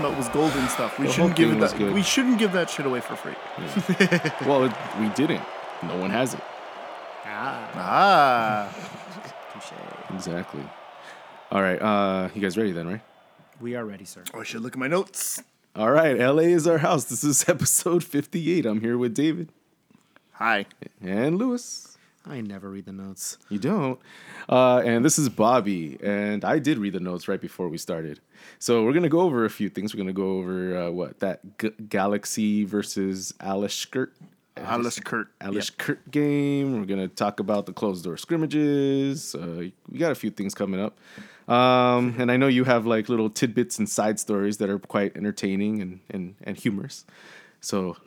talking about was golden stuff. We The shouldn't Hulk give game it was that. good. We shouldn't give that shit away for free. well, it, we didn't. No one has it. Ah, Ah, touche. Exactly. All right. Uh, you guys ready then, right? We are ready, sir. oh, I should look at my notes. All right. LA is our house. This is episode 58. I'm here with David Hi. and Lewis. I never read the notes. You don't. Uh, and this is Bobby. And I did read the notes right before we started. So we're going to go over a few things. We're going to go over uh, what? That G- Galaxy versus Alishkert. Alice Kurt. Alishkert game. We're going to talk about the closed door scrimmages. Uh, we got a few things coming up. Um, and I know you have like little tidbits and side stories that are quite entertaining and, and, and humorous. So,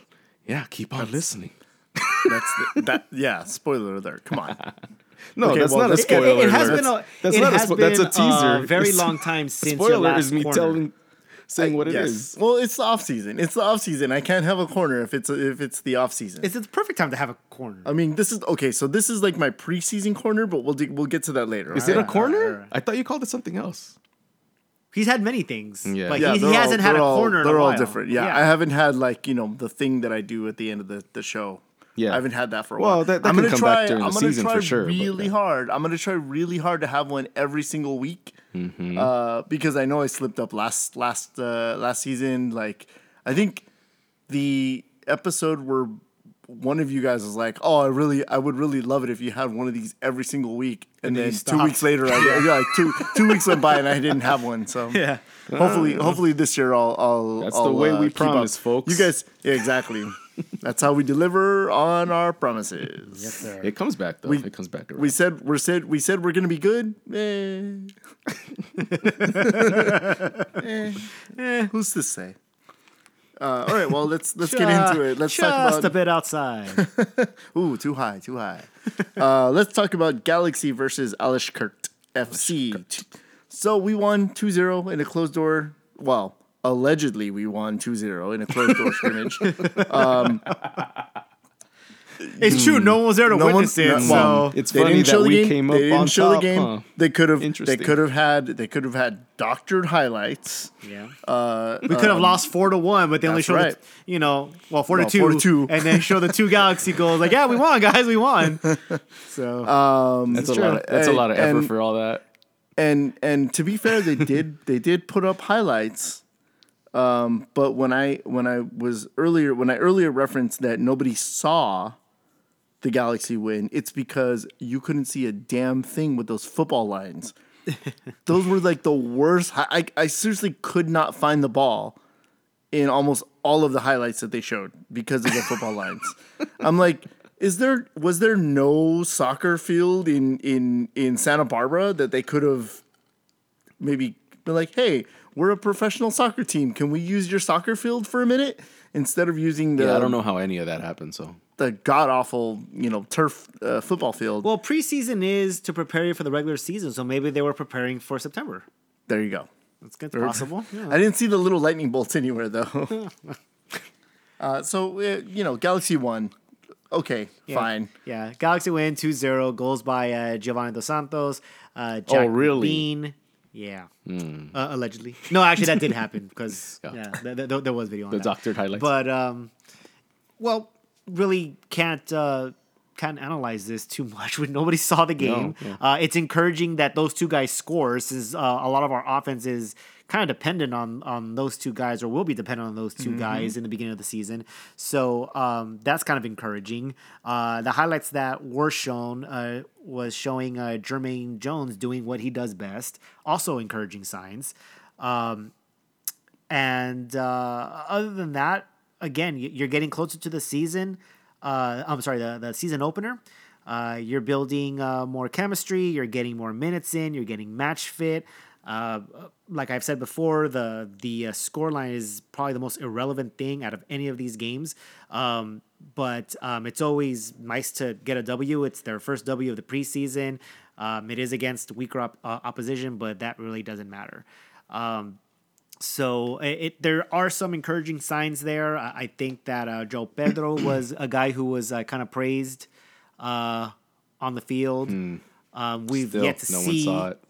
yeah, keep on listening. That's the, that. Yeah. Spoiler alert. Come on. No, Okay, that's well, not a it- it- spoiler. It, it has alert. been a. That's it not a has spo- that's a been teaser. very long time since your Spoiler last is me corner. telling, saying what it yes. is. Well, it's the off season. It's the off season. I can't have a corner if it's if it's the off season. It's the perfect time to have a corner. I mean, this is okay. So this is like my preseason corner, but we'll do, we'll get to that later. Is all it a right? corner? I thought you called it something else. He's had many things, Yeah. but Yeah, he, he they're all- hasn't had a they're all- corner. in a They're all while. different. Yeah, I haven't had like you know the thing that I do at the end of the, the show. Yeah. I haven't had that for a Well, while. that- that I'm gonna try. back during the I'm gonna season try for sure, really yeah. hard. I'm gonna try really hard to have one every single week. Mm-hmm. Uh, because I know I slipped up last last uh, last season. Like I think the episode where one of you guys was like, "Oh, I really, I would really love it if you had one of these every single week." And, then then, two weeks later, I yeah, like two two weeks went by and I didn't have one. So Yeah. hopefully, hopefully this year I'll. I'll That's I'll, the way uh, we promise, up. folks. You guys, yeah, exactly. That's how we deliver on our promises. Yes, sir. It comes back though. We- it comes back around. We said we're said we said we're gonna be good. Eh. Eh, Who's to say? Uh, all right, well let's let's get into it. Let's just talk a bit outside. Ooh, too high, too high. Uh, let's talk about Galaxy versus Alishkert FC. So we won 2-0 in a closed door. Well, allegedly we won 2-0 in a closed door scrimmage. it's true. No one was there to No witness one- it. no- so well, it's They funny didn't show that the we game. came they up didn't on show top. the game. huh? They could have. They could have had. They could have had doctored highlights. yeah, Uh, we could have lost four to one, but they only showed right. the, you know, well four No, to two, four to two. and then show the two Galaxy goals. Like, yeah, we won, guys, we won. So um, That's a true. lot. Of, that's a lot of effort And- for all that. and and to be fair, they did they did put up highlights. Um, but when I when I was earlier when I earlier referenced that nobody saw the Galaxy win, it's because you couldn't see a damn thing with those football lines. those were like the worst. hi- I I seriously could not find the ball in almost all of the highlights that they showed because of the football lines. I'm like, is there was there no soccer field in in in Santa Barbara that they could have maybe been like, hey, we're a professional soccer team. Can we use your soccer field for a minute instead of using the Yeah, I don't know how any of that happened. So the god awful you know turf uh, football field? well, preseason is to prepare you for the regular season, so maybe they were preparing for September. there you go. That's good, possible. Yeah. I didn't see the little lightning bolts anywhere though. uh, so uh, you know, Galaxy won. Okay, fine. Yeah, Galaxy win 2-0, goals by uh, Giovanni Dos Santos, uh, Jack really? Bean. Yeah, uh, allegedly. No, actually, that did happen because yeah, th- th- th- there was video on the that. doctored highlights. But um, well, really can't uh, can't analyze this too much when nobody saw the game. yeah. Uh, it's encouraging that those two guys score since uh, a lot of our offense is kind of dependent on on those two guys or will be dependent on those 2 guys in the beginning of the season. So um, that's kind of encouraging. Uh, the highlights that were shown uh, was showing uh, Jermaine Jones doing what he does best. Also encouraging signs. Um, and uh, other than that, again, you're getting closer to the season. Uh, I'm sorry, the, the season opener. Uh, you're building uh, more chemistry. You're getting more minutes in. You're getting match fit. Uh, like I've said before, the the uh, scoreline is probably the most irrelevant thing out of any of these games. Um, but um, it's always nice to get a W. It's their first W of the preseason. Um, it is against weaker op- uh, opposition, but that really doesn't matter. Um, so it, it there are some encouraging signs there. I, I think that uh, João Pedro was a guy who was uh, kind of praised uh, on the field. Um, we've Still, yet to no see. one saw it.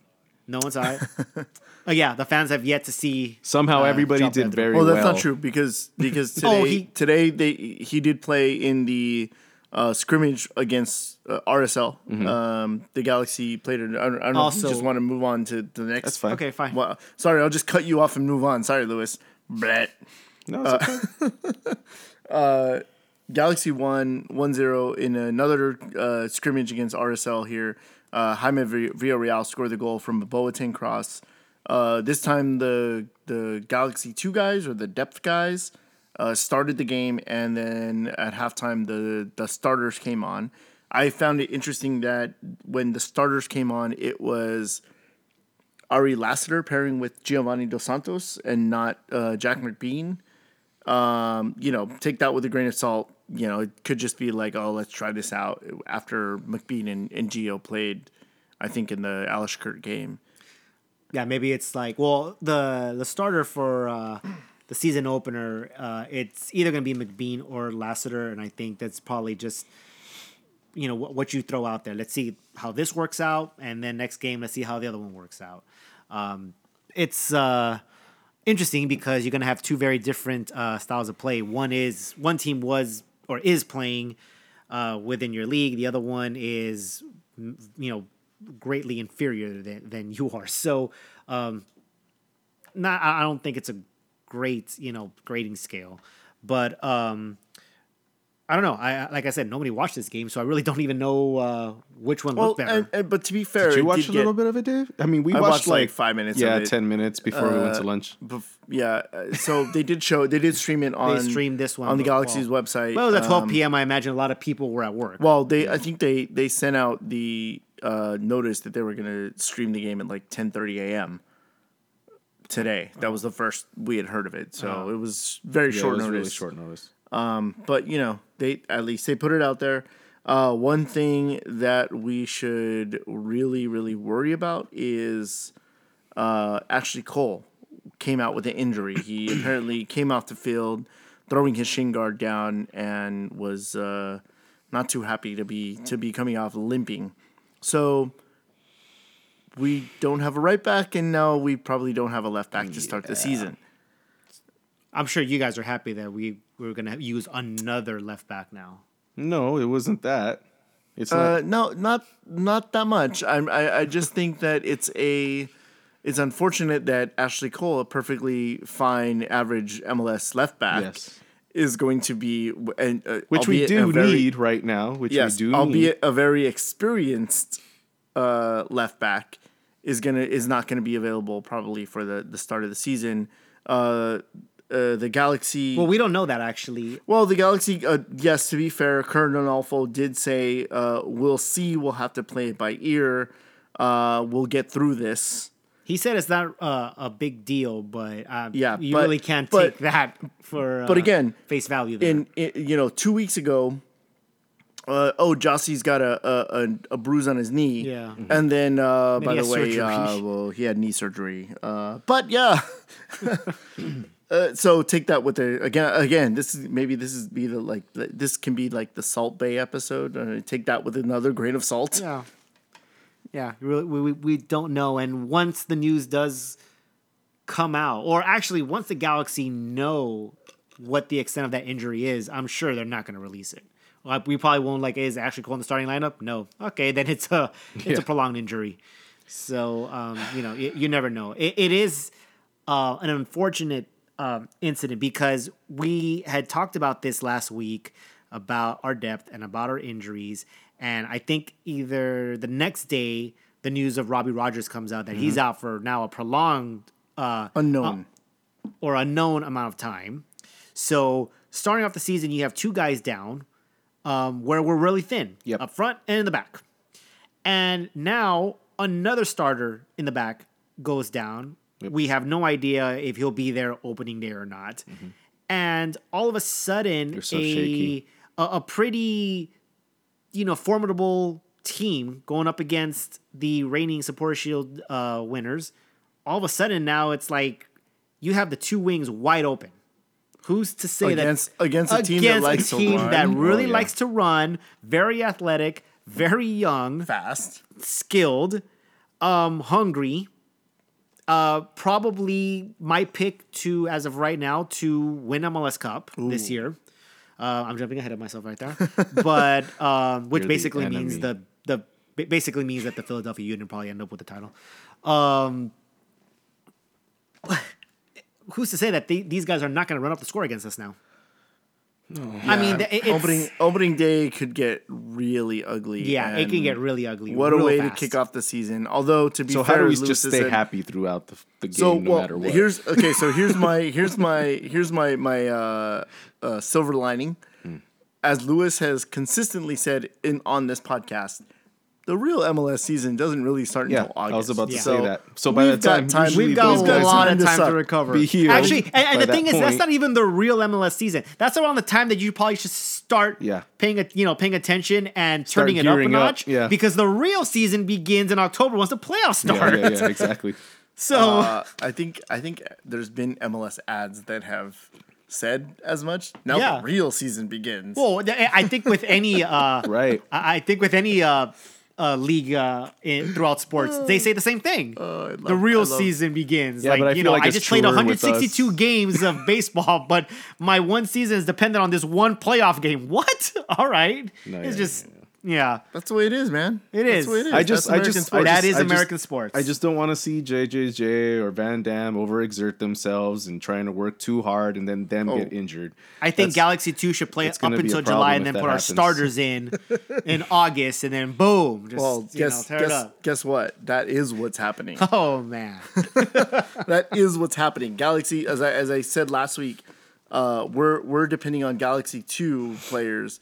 No one saw it. oh yeah, the fans have yet to see. Somehow uh, everybody João did Pedro. very Well, well. that's not true because because today Oh, he- today they he did play in the uh, scrimmage against uh, RSL. Mm-hmm. Um, the Galaxy played it. I don't, I don't know if Also- you just want to move on to the next. That's fine. Okay, fine. Well, sorry, I'll just cut you off and move on. Sorry, Lewis. Bleh. No, it's okay. Galaxy won 1-0 in another uh, scrimmage against RSL here. Uh, Jaime Vi- Villarreal scored the goal from a Boateng cross. Uh, this time the the Galaxy 2 guys or the depth guys uh, started the game and then at halftime the the starters came on. I found it interesting that when the starters came on it was Ari Lassiter pairing with Giovanni Dos Santos and not uh, Jack McBean um, you know, take that with a grain of salt. You know, it could just be like, oh, let's try this out after McBean and, and Gio played, I think, in the Alishkert game. Yeah, maybe it's like well, the the starter for uh, the season opener, uh, it's either going to be McBean or Lassiter, and I think that's probably just you know what, what you throw out there. Let's see how this works out, and then next game, let's see how the other one works out. Um, it's uh, interesting because you're going to have two very different uh, styles of play. One is one team was or is playing uh, within your league. The other one is you know greatly inferior than, than you are. So um, not I I don't think it's a great you know grading scale, but um, I don't know. I I- like I said, nobody watched this game, so I really don't even know uh, which one Well, looked better. and, and, but to be fair, Did you it watch did a get- little bit of it, Dave? I mean, we I watched, watched, like, five minutes of Yeah, it. ten minutes before we went to Uh, lunch. Bef- yeah, uh, so they did show they did stream it on streamed this one, on the Galaxy's well- website. well, it was at 12 um, p.m. I imagine a lot of people were at work. Well, they I think they they sent out the uh, notice that they were going to stream the game at like 10:30 a.m. today. That was the first we had heard of it, so it was very Yeah, short it was notice. really short notice. Um, but you know they at least they put it out there uh, one thing that we should really really worry about is uh, Ashley Cole came out with an injury he apparently came off the field throwing his shin guard down and was uh, not too happy to be to be coming off limping so we don't have a right back and now we probably don't have a left back to start the season I'm sure you guys are happy that we we were going to use another left back now. No, it wasn't that. It's Uh, not. no, not not that much. I'm, I I just think that it's a it's unfortunate that Ashley Cole, a perfectly fine average MLS left back, Yes. is going to be and uh, Which we do very- need right now. Which Yes, we do albeit a very experienced uh, left back is gonna is not gonna be available probably for the the start of the season. Uh, uh, the Galaxy. Well, we don't know that actually. Well, the Galaxy, uh, yes, to be fair, Curt Onalfo did say, uh, we'll see, we'll have to play it by ear. Uh, we'll get through this. He said it's not uh, a big deal, but uh, Yeah, you but- really can't but- take that for. Uh, but again, face value. There. In, in you know, two weeks ago, uh, oh, Jossie's got a, a, a, a bruise on his knee. Yeah. Mhm. And then, uh, by the way, uh, well, he had knee surgery. Uh, but yeah. Uh, so take that with the again. Again, this is maybe this is be the like the, this can be like the Salt Bae episode. Uh, take that with another grain of salt. Yeah. Yeah, really, we, we, we don't know. And once the news does come out, or actually once the Galaxy know what the extent of that injury is, I'm sure they're not going to release it. Like we probably won't like is actually Cole in the starting lineup? No. Okay, then it's a it's Yeah. a prolonged injury. So um, you know you, you never know. It, it is uh, an unfortunate um, incident because we had talked about this last week about our depth and about our injuries, and I think either the next day the news of Robbie Rogers comes out that he's out for now a prolonged uh, Unknown. or unknown amount of time. So starting off the season, you have two guys down, um, where we're really thin Yep. up front and in the back, and now another starter in the back goes down. We have no idea if he'll be there opening day or not, and all of a sudden, so a, a a pretty you know formidable team going up against the reigning support Shield uh, winners. All of a sudden now it's like you have the two wings wide open. Who's to say Against- that against a team that likes to team that run? really Oh, yeah. likes to run, very athletic, very young, Fast. skilled, um, hungry, Uh, probably my pick to, as of right now, to win MLS Cup this year. Uh, I'm jumping ahead of myself right there, but um, which You're the basically means the the basically means that the Philadelphia Union probably end up with the title. Um, who's to say that the, these guys are not going to run up the score against us now? I mean, it- it's, opening opening day could get really ugly. yeah, it can get really ugly. What a way fast. to kick off the season. Although to be So fair, how do we just stay said- happy throughout the, the game, So no well, matter what? here's okay. So here's my here's my here's my my uh, uh, silver lining. Hmm. As Lewis has consistently said in on this podcast, the real MLS season doesn't really start yeah, until August. I was about to Yeah. say So that. So by the time, time- We've got those a lot of time to suck. recover. Be healed Actually, and, and the thing that is, that's not even the real MLS season. That's around the time that you probably should start Yeah. paying a, you know paying attention and Start turning it up a gearing up, notch. yeah. Because the real season begins in October once the playoffs start. yeah, yeah, exactly. So Uh, I think I think there's been MLS ads that have said as much. Now Yeah. the real season begins. well, I think with any uh, Right. I I think with any uh, uh, league uh, in, throughout sports, they say the same thing. I love- the real love- season begins. Yeah, like but I you feel know, like I just played 162 games of baseball, but my one season is dependent on this one playoff game. What? All right, No, it's yeah, just yeah. Yeah, that's the way it is, man. It That's the way it is. I just- That's I American just- I sports. That just- is I just- American sports. I just don't want to see JJJ or Van Damme overexert themselves and trying to work too hard and then them get Oh. injured. I think That's- Galaxy Two should play up gonna be a until July and then that put our starters in in August, and then boom, just Well, you know, guess tear it guess, up. guess what? That is what's happening. Oh man, that is what's happening. Galaxy, as I as I said last week, uh, we're we're depending on Galaxy Two players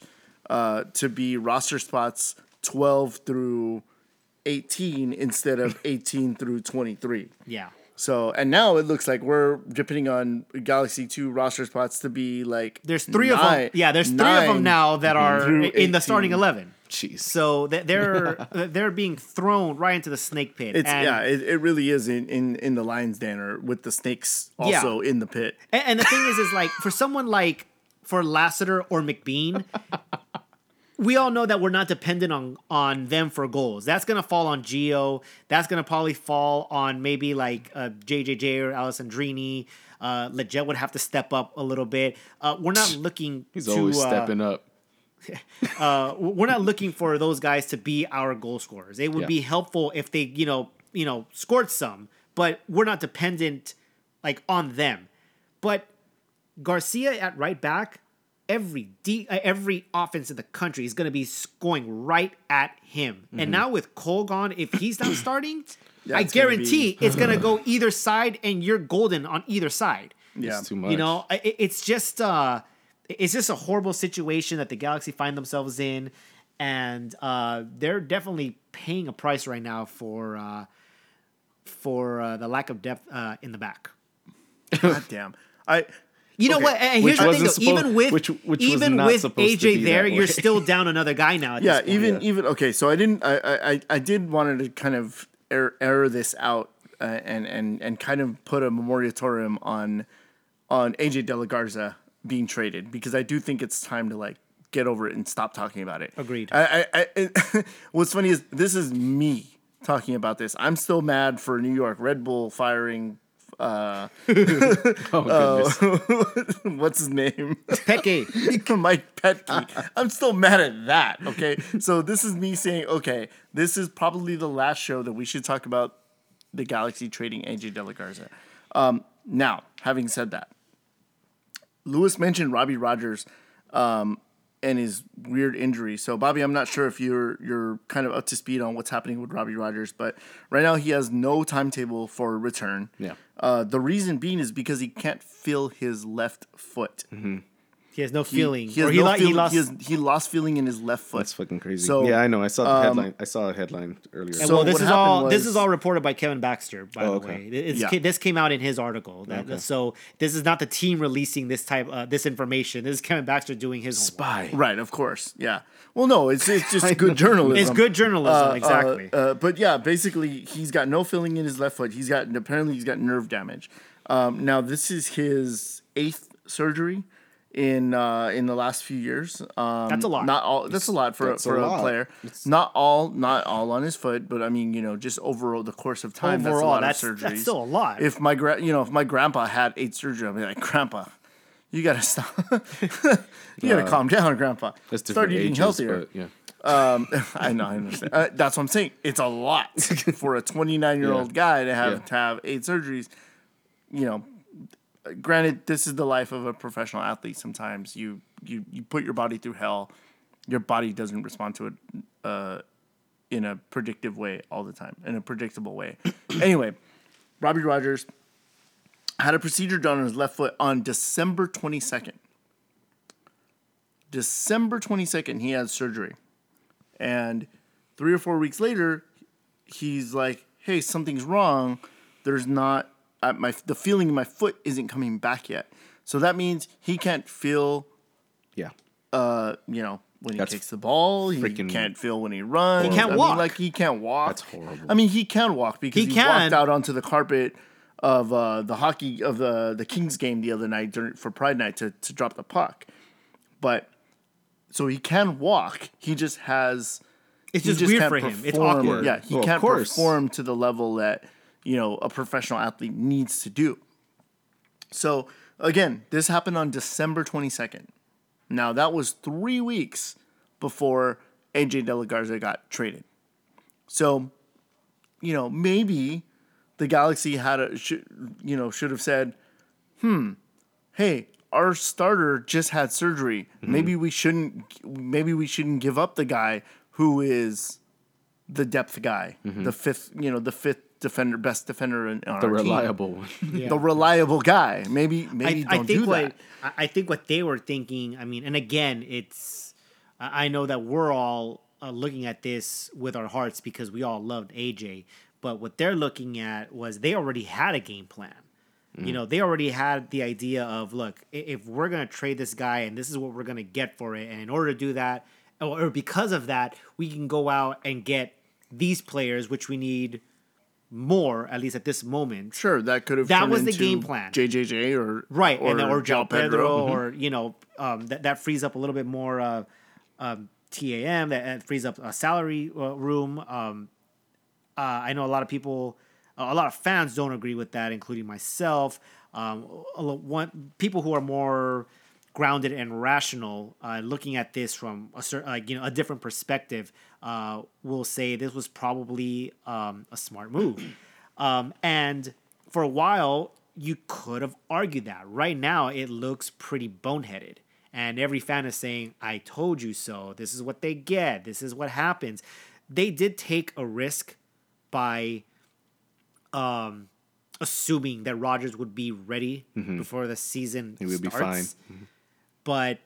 uh, to be roster spots twelve through eighteen instead of eighteen through twenty three. yeah. So and now it looks like we're depending on Galaxy Two roster spots to be like There's three of them. Yeah, there's three of them now that are in the starting eleven. Jeez. So they're they're being thrown right into the snake pit. It's and, yeah, it, it really is in, in in the lion's den or with the snakes Yeah. also in the pit. And, and the thing is, is like for someone like for Lassiter or McBean, we all know that we're not dependent on on them for goals. That's gonna fall on Gio. That's gonna probably fall on maybe like uh, JJJ or Alessandrini. Uh, Lletget would have to step up a little bit. Uh, we're not looking. He's to, always uh, stepping up. uh, we're not looking for those guys to be our goal scorers. It would Yeah. be helpful if they, you know, you know, scored some, but we're not dependent like on them. But Garcia at right back, every de- uh, every offense in the country is going to be scoring right at him. Mm-hmm. And now with Cole gone, if he's not starting, I it's gonna guarantee it's going to go either side, and you're golden on either side. Yeah. It's too much. You know, it, it's just uh, it's just a horrible situation that the Galaxy find themselves in, and uh, they're definitely paying a price right now for uh, for uh, the lack of depth uh, in the back. God damn. I You know Okay. what? And Which here's the thing, though. supposed- even with which- which even with AJ there, you're still down another guy now. Yeah, even Yeah. even okay. So I didn't. I I I- did wanted to kind of error, error this out uh, and and and kind of put a moratorium on on AJ De La Garza being traded because I do think it's time to like get over it and stop talking about it. Agreed. I, I, I what's funny is this is me talking about this. I'm still mad for New York Red Bull firing. Uh, oh, goodness. what's his name? Peke. Mike Petke. I'm still mad at that. Okay. So this is me saying, okay, this is probably the last show that we should talk about the Galaxy trading AJ De La Garza. Um, now, having said that, Lewis mentioned Robbie Rogers um, and his weird injury. So, Bobby, I'm not sure if you're you're kind of up to speed on what's happening with Robbie Rogers, but right now he has no timetable for return. Yeah. Uh, the reason being is because he can't feel his left foot. He has no feeling. He, has or he, no lo- he lost. he, has, he lost feeling in his left foot. That's fucking crazy. So, yeah, I know. I saw the um, headline. I saw a headline earlier. And So well, this what is all happened this is all reported by Kevin Baxter, by Oh, the okay. way. It's, Yeah. This came out in his article. That, Okay. So this is not the team releasing this type uh, this information. This is Kevin Baxter doing his homework. Spy. Right, of course. Yeah. Well, no, it's it's just good journalism. It's good journalism, Uh, exactly. Uh, uh, but yeah, basically, he's got no feeling in his left foot. He's got apparently he's got nerve damage. Um, now this is his eighth surgery, in uh, in the last few years. Um, That's a lot. Not all. That's a lot for That's a for a, lot. player. Not all. Not all on his foot, but I mean, you know, just over the course of time, that's a Overall, lot that's- of surgeries. that's still a lot. If my gra- you know, if my grandpa had eight surgeries, I'd be like, Grandpa, you gotta stop. you gotta calm down, Grandpa. That's Start different eating ages, healthier. but yeah. Um, I know, I understand. Uh, that's what I'm saying. It's a lot for a 29 year old guy to have Yeah. to have eight surgeries. You know, granted, this is the life of a professional athlete. Sometimes you you you put your body through hell. Your body doesn't respond to it uh, in a predictive way all the time, in a predictable way. anyway, Robbie Rogers had a procedure done on his left foot on December 22nd. December 22nd, he had surgery. And three or four weeks later, he's like, "Hey, something's wrong. There's not my the feeling in my foot isn't coming back yet. So that means he can't feel, Yeah. uh, you know, when he That's kicks the ball. He freaking can't feel when he runs. He can't I mean, walk. like he can't walk. That's horrible. I mean, he can walk because He he, can. walked out onto the carpet of uh, the hockey of the the Kings game the other night during, for Pride Night to to drop the puck. But so he can walk. He just has. It's he just weird can't for him. It's perform- awkward. Yeah, he Well, of can't course. perform to the level that you know a professional athlete needs to do. So again, this happened on December twenty second. Now that was three weeks before AJ De La Garza got traded. So, you know, maybe the Galaxy had a should, you know should have said, "Hmm, hey, our starter just had surgery. Maybe we shouldn't. Maybe we shouldn't give up the guy who is the depth guy, the fifth. You know, the fifth defender, best defender in, on The our team. reliable one. Yeah. the reliable guy. Maybe maybe I, don't I think do what that. I I think what they were thinking. I mean, and again, it's I I know that we're all uh, looking at this with our hearts because we all loved AJ. But what they're looking at was they already had a game plan. You know, they already had the idea of look, if we're gonna trade this guy and this is what we're gonna get for it, and in order to do that, or or because of that, we can go out and get these players, which we need more, at least at this moment. Sure, that could have That was the game plan. JJJ or right or, and then, or João Pedro, Mhm. or you know um, that that frees up a little bit more uh, um, TAM that, that frees up a salary uh, room. Um, uh, I know a lot of people, a lot of fans don't agree with that, including myself. Um, one people who are more grounded and rational, uh, looking at this from a certain, like you know, a different perspective, uh, will say this was probably um, a smart move. Um, and for a while, you could have argued that. Right now, it looks pretty boneheaded. And every fan is saying, I told you so. This is what they get. This is what happens. They did take a risk by um, assuming that Rogers would be ready before the season He would be starts. fine. But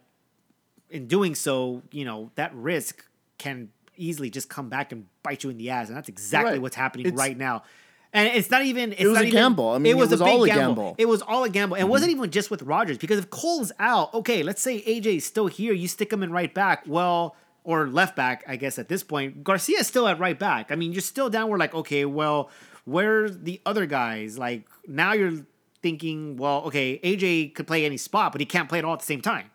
in doing so, you know, that risk can easily just come back and bite you in the ass. And that's exactly Right. what's happening It's- right now. And it's not even. It's was not a even, gamble. I mean, it was big all a gamble. It was all a gamble. And it Mm-hmm. wasn't even just with Rogers because if Cole's out, okay, let's say AJ's still here, you stick him in right back. Well, or left back, I guess at this point. Garcia's still at right back. I mean, you're still down. We're like, okay, well, where's the other guys? Like now you're thinking, well, okay, AJ could play any spot, but he can't play it all at the same time.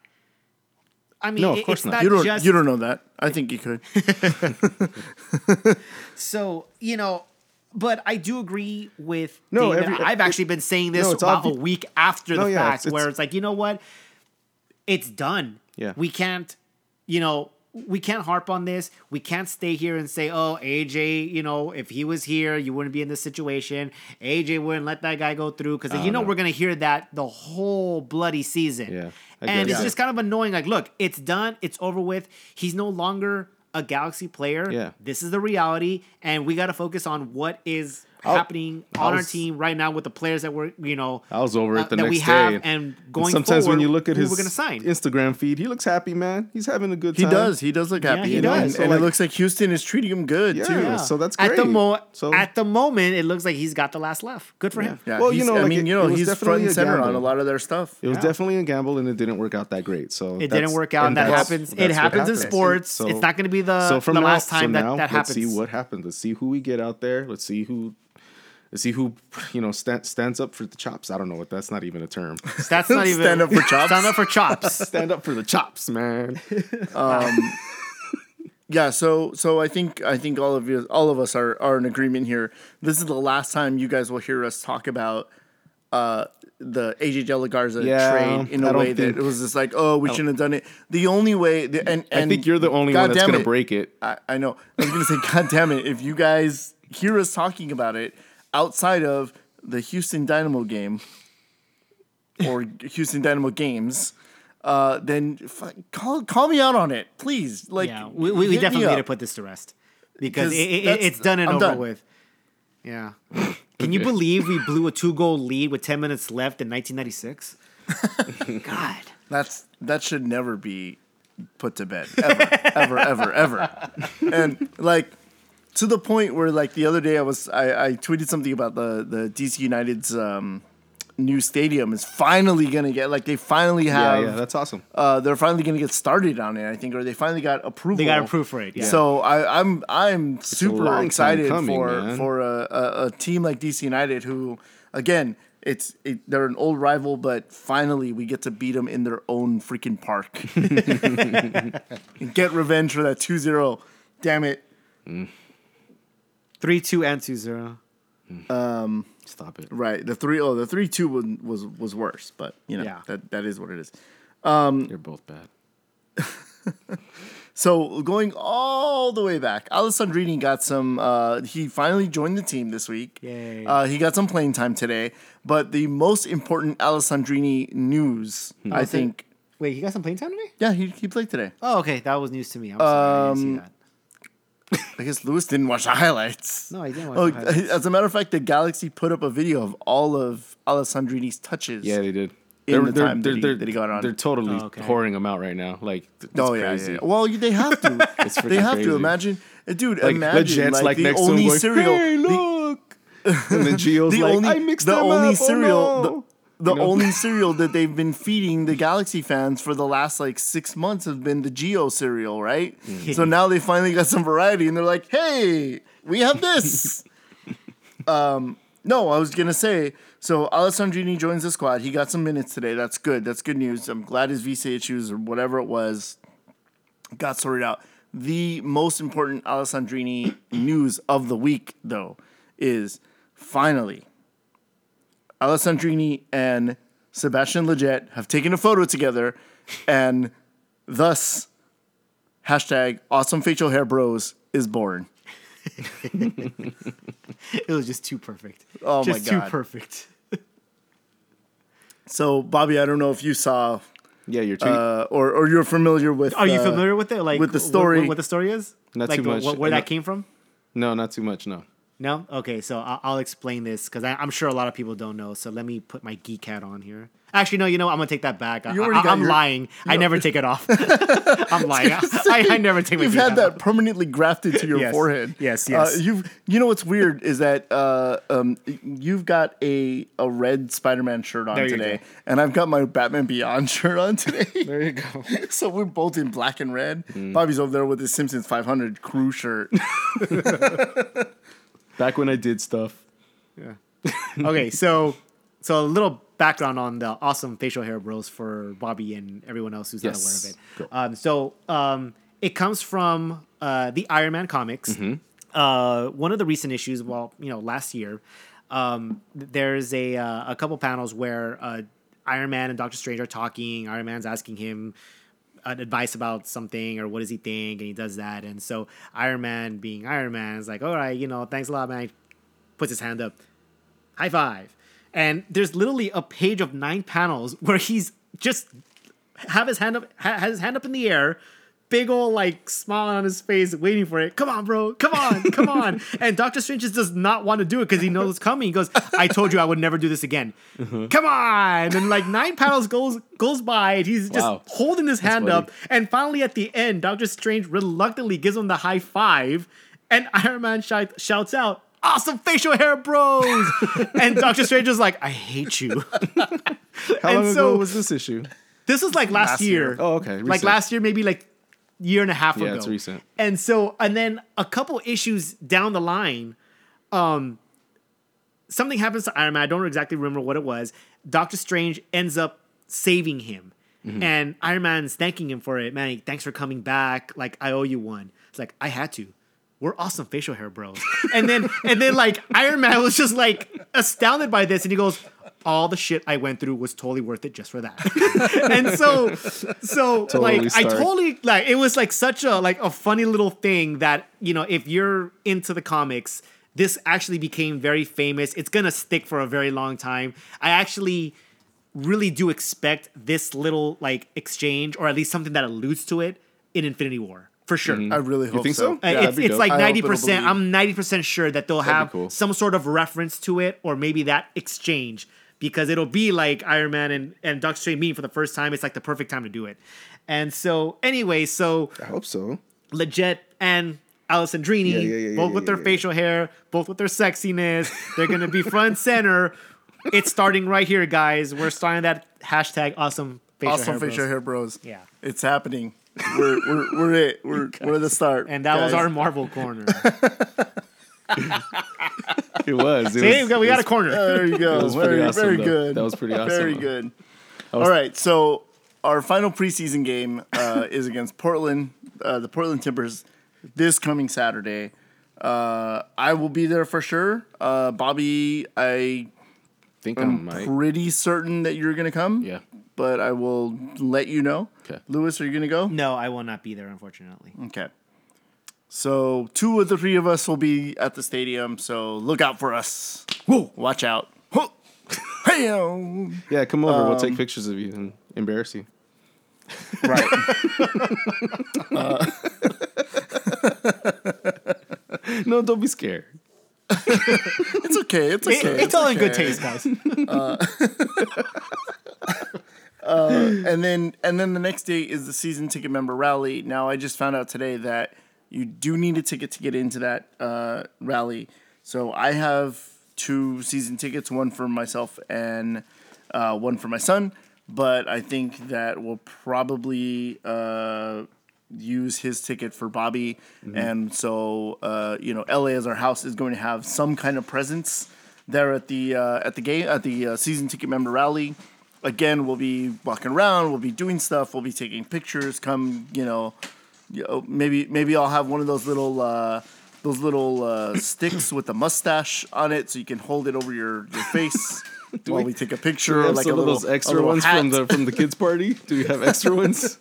I mean, No, of course it's not. not You don't just you don't know that. I think you could. So you know, but I do agree with No, David. every- I've it- actually been saying this no, about obvi- a week after No, the yeah, fact, it's- where it's- it's like, you know what, it's done. Yeah. we can't. You know, we can't harp on this. We can't stay here and say, oh, AJ. You know, if he was here, you wouldn't be in this situation. AJ wouldn't let that guy go through because you know no. we're gonna hear that the whole bloody season. Yeah, I and it's just kind of annoying. Like, look, it's done. It's over with. He's no longer a Galaxy player. Yeah. This is the reality, and we got to focus on what is happening I on our team right now with the players that we're, you know, I was over uh, it the that next we have, day. and going sometimes forward, when you look at who his we're gonna sign. Instagram feed, he looks happy, man. He's having a good time He does. He does look happy. he and, does. And, So, and like- it looks like Houston is treating him good Yeah. too. Yeah. so that's At the great. mo- So- at the moment, it looks like he's got the last laugh. Good for him. Yeah, Well, you know, I like, mean, it- you know, he's definitely front and center on a lot of their stuff. It was definitely a gamble, and it didn't work out that great. So It didn't work out. And that happens. It happens in sports. It's not going to be the, so from the last time now, that, that let's happens. see what happens. Let's see who we get out there. Let's see who see who you know stand, stands up for the chops. I don't know what that's not even a term. That's not even Stand up for chops? Stand up for chops. stand up for the chops, man. Yeah, so so I think I think all of you all of us are are in agreement here. This is the last time you guys will hear us talk about uh the AJ De La Yeah, trade in I a don't way that it was just like, oh, we shouldn't have done it. The only way, the, and, and I think you're the only God one that's gonna it, break it. I, I know. I was gonna say, God damn it! If you guys hear us talking about it outside of the Houston Dynamo game or Houston Dynamo games, uh, then f- call call me out on it, please. Like, yeah, we, we, we definitely need to put this to rest because it, it, it's done and I'm over done. with. Yeah. Can you believe we blew a two goal lead with 10 minutes left in 1996? God. That's that should never be put to bed ever, ever, ever, ever. And like to the point where like the other day I was I, I tweeted something about the the DC United's um, new stadium is finally gonna get like they finally have yeah, that's awesome. uh, they're finally gonna get started on it I think or they finally got approval. They got approved for it. Yeah. So I, I'm I'm super excited coming, for man. for a, a, a team like DC United who again it's it, they're an old rival but finally we get to beat them in their own freaking park and get revenge for that 2-0 damn it 3 2 and 2 0. Stop it. right the 3 oh the 3-2 was was, was worse but you know Yeah. that that is what it is Um, You're both bad. So going all the way back, Alessandrini got some. Uh, he finally joined the team this week. Yay. Uh, he got some playing time today. But the most important Alessandrini news, I think, Wait, he got some playing time today? yeah, he, he played today. Oh, okay. That was news to me. I'm sorry. I didn't see Um, that. I guess Lewis didn't watch the highlights. No, I didn't watch Oh, the highlights. as a matter of fact, the Galaxy put up a video of all of Alessandrini's touches. Yeah, they did. In the time that he- that he got on. They're totally Oh, okay. whoring them out right now. Like, it's Oh yeah, crazy. yeah. Well, they have to. It's they have crazy. to imagine, uh, dude. Like, imagine Lletget's like, like the next to only going, cereal. "Hey, the- look!" and then Gio's the like, only "I mixed the them only up. cereal Oh, no." the, the You know? only cereal that they've been feeding the Galaxy fans for the last like six months has been the Gio cereal, right? Mm. So now they finally got some variety, and they're like, "Hey, we have this." um, no, I was gonna say. So Alessandrini joins the squad. He got some minutes today. That's good. That's good news. I'm glad his visa issues or whatever it was got sorted out. The most important Alessandrini news of the week, though, is finally Alessandrini and Sebastian Lletget have taken a photo together, and thus hashtag awesome facial hair bros is born. It was just too perfect. Oh my just too perfect. So Bobby, I don't know if you saw Yeah, your tweet. uh, or or you're familiar with. Are you uh, familiar with it? Like with the wh- wh- story? What, the story is? Not like too much. wh- where No. that came from? no, not too much. No. No. Okay, so I'll, I'll explain this because I'm sure a lot of people don't know. So let me put my geek hat on here. Actually, no. You know, what? I'm gonna take that back. I, You already got am your- lying. I never take it off. I'm lying. I, I never take my. You've had hat that off. permanently grafted to your Yes. forehead. Yes, Uh, yes. you've you know what's weird is that uh, um, you've got a a red Spider-Man shirt on There today, and I've got my Batman Beyond shirt on today. There you go. so we're both in black and red. Mm. Bobby's over there with his Simpsons 500 crew shirt. Back when I did stuff. Yeah. Okay, so so a little background on the awesome facial hair bros for Bobby and everyone else who's Yes. not aware of it. Go. Um, so um, it comes from uh, the Iron Man comics. Mm-hmm. Uh, one of the recent issues, well, you know, last year, um, there's a uh, a couple panels where uh, Iron Man and Doctor Strange are talking. Iron Man's asking him advice about something or what does he think, and he does that. And so Iron Man, being Iron Man, is like, "All right, you know, thanks a lot, man." He puts his hand up, high five. And there's literally a page of nine panels where he's just have his hand up, ha- has his hand up in the air, big old like smile on his face, waiting for it. Come on, bro, come on, come on. And Doctor Strange just does not want to do it because he knows it's coming. He goes, "I told you I would never do this again. Mm-hmm. Come on!" And like nine panels goes goes by, and he's just Wow. holding his hand funny. up. And finally, at the end, Doctor Strange reluctantly gives him the high five, and Iron Man shout, shouts out. Awesome facial hair, bros! and Doctor Strange is like, I hate you. How And long so- ago was this issue? This was like last, Last year. year. Oh, okay. Like last year, maybe like year and a half Yeah, ago. it's recent. And so, and then a couple issues down the line, um, something happens to Iron Man. I don't exactly remember what it was. Doctor Strange ends up saving him. And Iron Man's thanking him for it. Man, thanks for coming back. Like, I owe you one. It's like, I had to. We're awesome facial hair bros. And then and then like Iron Man was just like astounded by this and he goes, all the shit I went through was totally worth it just for that. and so so Totally like I totally like it was like such a like a funny little thing that, you know, if you're into the comics, this actually became very famous. It's gonna stick for a very long time. I actually really do expect this little like exchange, or at least something that alludes to it, in Infinity War for sure. I really hope think so. so? Uh, Yeah, it's it's like ninety percent. I'm ninety percent sure that they'll That'd have cool. some sort of reference to it, or maybe that exchange because it'll be like Iron Man and and Doctor Strange meeting for the first time. It's like the perfect time to do it. And so anyway, so I hope so. Lletget and Alessandrini, Yeah, yeah, yeah, both yeah, with their yeah. facial hair, both with their sexiness, they're gonna be front center. It's starting right here, guys. We're starting that hashtag awesome facial awesome hair. facial bros. hair bros. Yeah. It's happening. We're we're we're it. We're we're the start. And that was our Marvel corner. It was. It See, was, we got, we it got was- a corner. There you go. That was pretty very awesome, very though. good. That was pretty awesome, Very though. good. was- All right, so our final preseason game uh, is against Portland, uh, the Portland Timbers, this coming Saturday. Uh, I will be there for sure. Uh, Bobby, I think I am pretty certain that you're gonna come. Yeah. but I will let you know. 'Kay. Lewis, are you gonna go? No, I will not be there, unfortunately. Okay. So two of the three of us will be at the stadium. So look out for us. Whoa! Watch out. Whoa. Hey, Yeah, come over. we'll Um, take pictures of you and embarrass you. right. Uh, no, don't be scared. It's okay. It's It- okay. it's all in good taste, guys. Uh, uh, and then and then the next day is the season ticket member rally. Now I just found out today that you do need a ticket to get into that uh, rally. So I have two season tickets, one for myself and uh, one for my son. But I think that we'll probably uh, use his ticket for Bobby, and so uh, you know, LA as our house is going to have some kind of presence there at the uh, at the game at the uh, season ticket member rally. Again, we'll be walking around, we'll be doing stuff, we'll be taking pictures. Come, you know, you know, maybe maybe I'll have one of those little uh, those little uh, sticks with a mustache on it, so you can hold it over your, your face while we, take a Do picture. we have like some a little, of those extra ones hat. from the from the kids' party? Do we have extra ones?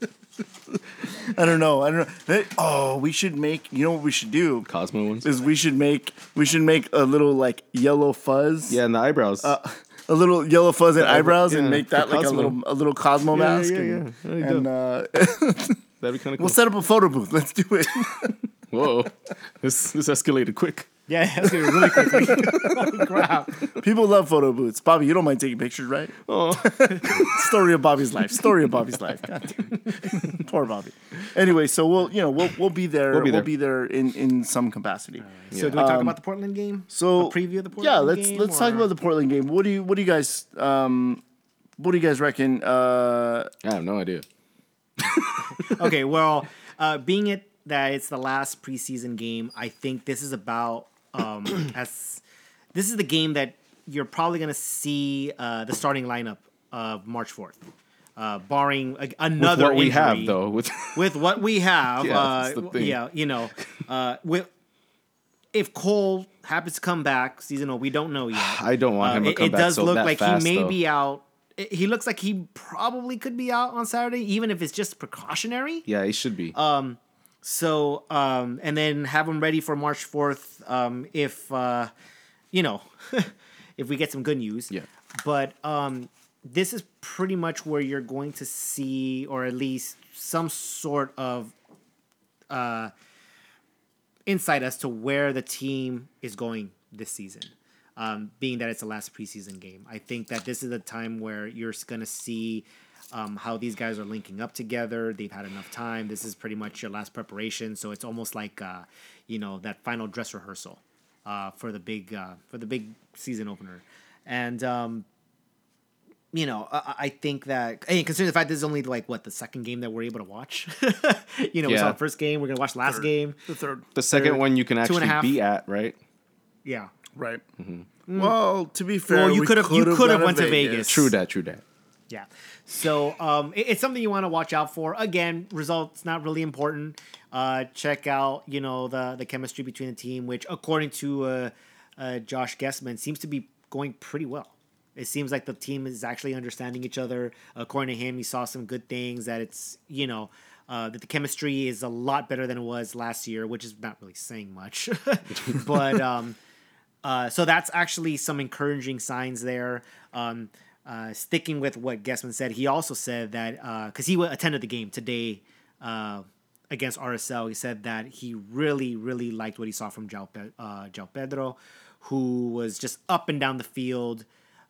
I don't know. I don't know. Oh, we should make. You know what we should do Cozmo ones? is we should make we should make a little like yellow fuzz. Yeah, and the eyebrows. a little yellow fuzz and eyebrow- eyebrows and make that like a little a little Cozmo Yeah, yeah, mask. yeah, and, yeah. And, uh, That'd be kind of cool. we'll set up a photo booth. Let's do it. Whoa, this this escalated quick. Yeah, that's gonna be really quickly. Crap. People love photo booths. Bobby, you don't mind taking pictures, right? Oh, Story of Bobby's life. Story of Bobby's life. God damn. Poor Bobby. Anyway, so we'll you know we'll we'll be there. We'll be be there. there, in in some capacity. So do we talk about the Portland game? Um, So a preview of the Portland game? yeah, let's game, let's talk about the Portland game. What do you what do you guys um what do you guys reckon? Uh, I have no idea. okay, well, uh, being it that it's the last preseason game, I think this is about um, as this is the game that you're probably gonna see uh, the starting lineup of March fourth, uh, barring a, another what we have though, with with what we have, Yeah, uh, the yeah, you know, uh, with if Cole happens to come back, season we don't know yet. I don't want Uh, him to it, come it does so look like fast, he may though. be out. He looks like he probably could be out on Saturday, even if it's just precautionary. Yeah, he should be. Um, So, um, and then have him ready for March fourth. Um, if uh, you know, if we get some good news. Yeah. But um, this is pretty much where you're going to see, or at least some sort of uh, insight as to where the team is going this season. Um, being that it's the last preseason game, I think that this is a time where you're going to see um, how these guys are linking up together. They've had enough time. This is pretty much your last preparation, so it's almost like uh, you know that final dress rehearsal uh, for the big uh, for the big season opener, and um, you know, I, I think that, hey, considering the fact this is only like what the second game that we're able to watch. you know, we saw Yeah. the first game. We're gonna watch the last game. the third. the second third, one you can two and a actually be at, right? Yeah. Right. Well, to be fair, Well, you could've- you could've could've went to Vegas. True that. True that. Yeah. So um, it- it's something you want to watch out for. Again, results not really important. Uh, check out you know the the chemistry between the team, which according to uh, uh, Josh Guessman seems to be going pretty well. It seems like the team is actually understanding each other. According to him, he saw some good things. That it's you know. Uh, that the chemistry is a lot better than it was last year, which is not really saying much. but um, uh, so that's actually some encouraging signs there. Um, uh, sticking with what Guessman said, he also said that because he attended the game today uh, against RSL, he said that he really, really liked what he saw from João, Pe- uh, João Pedro, who was just up and down the field,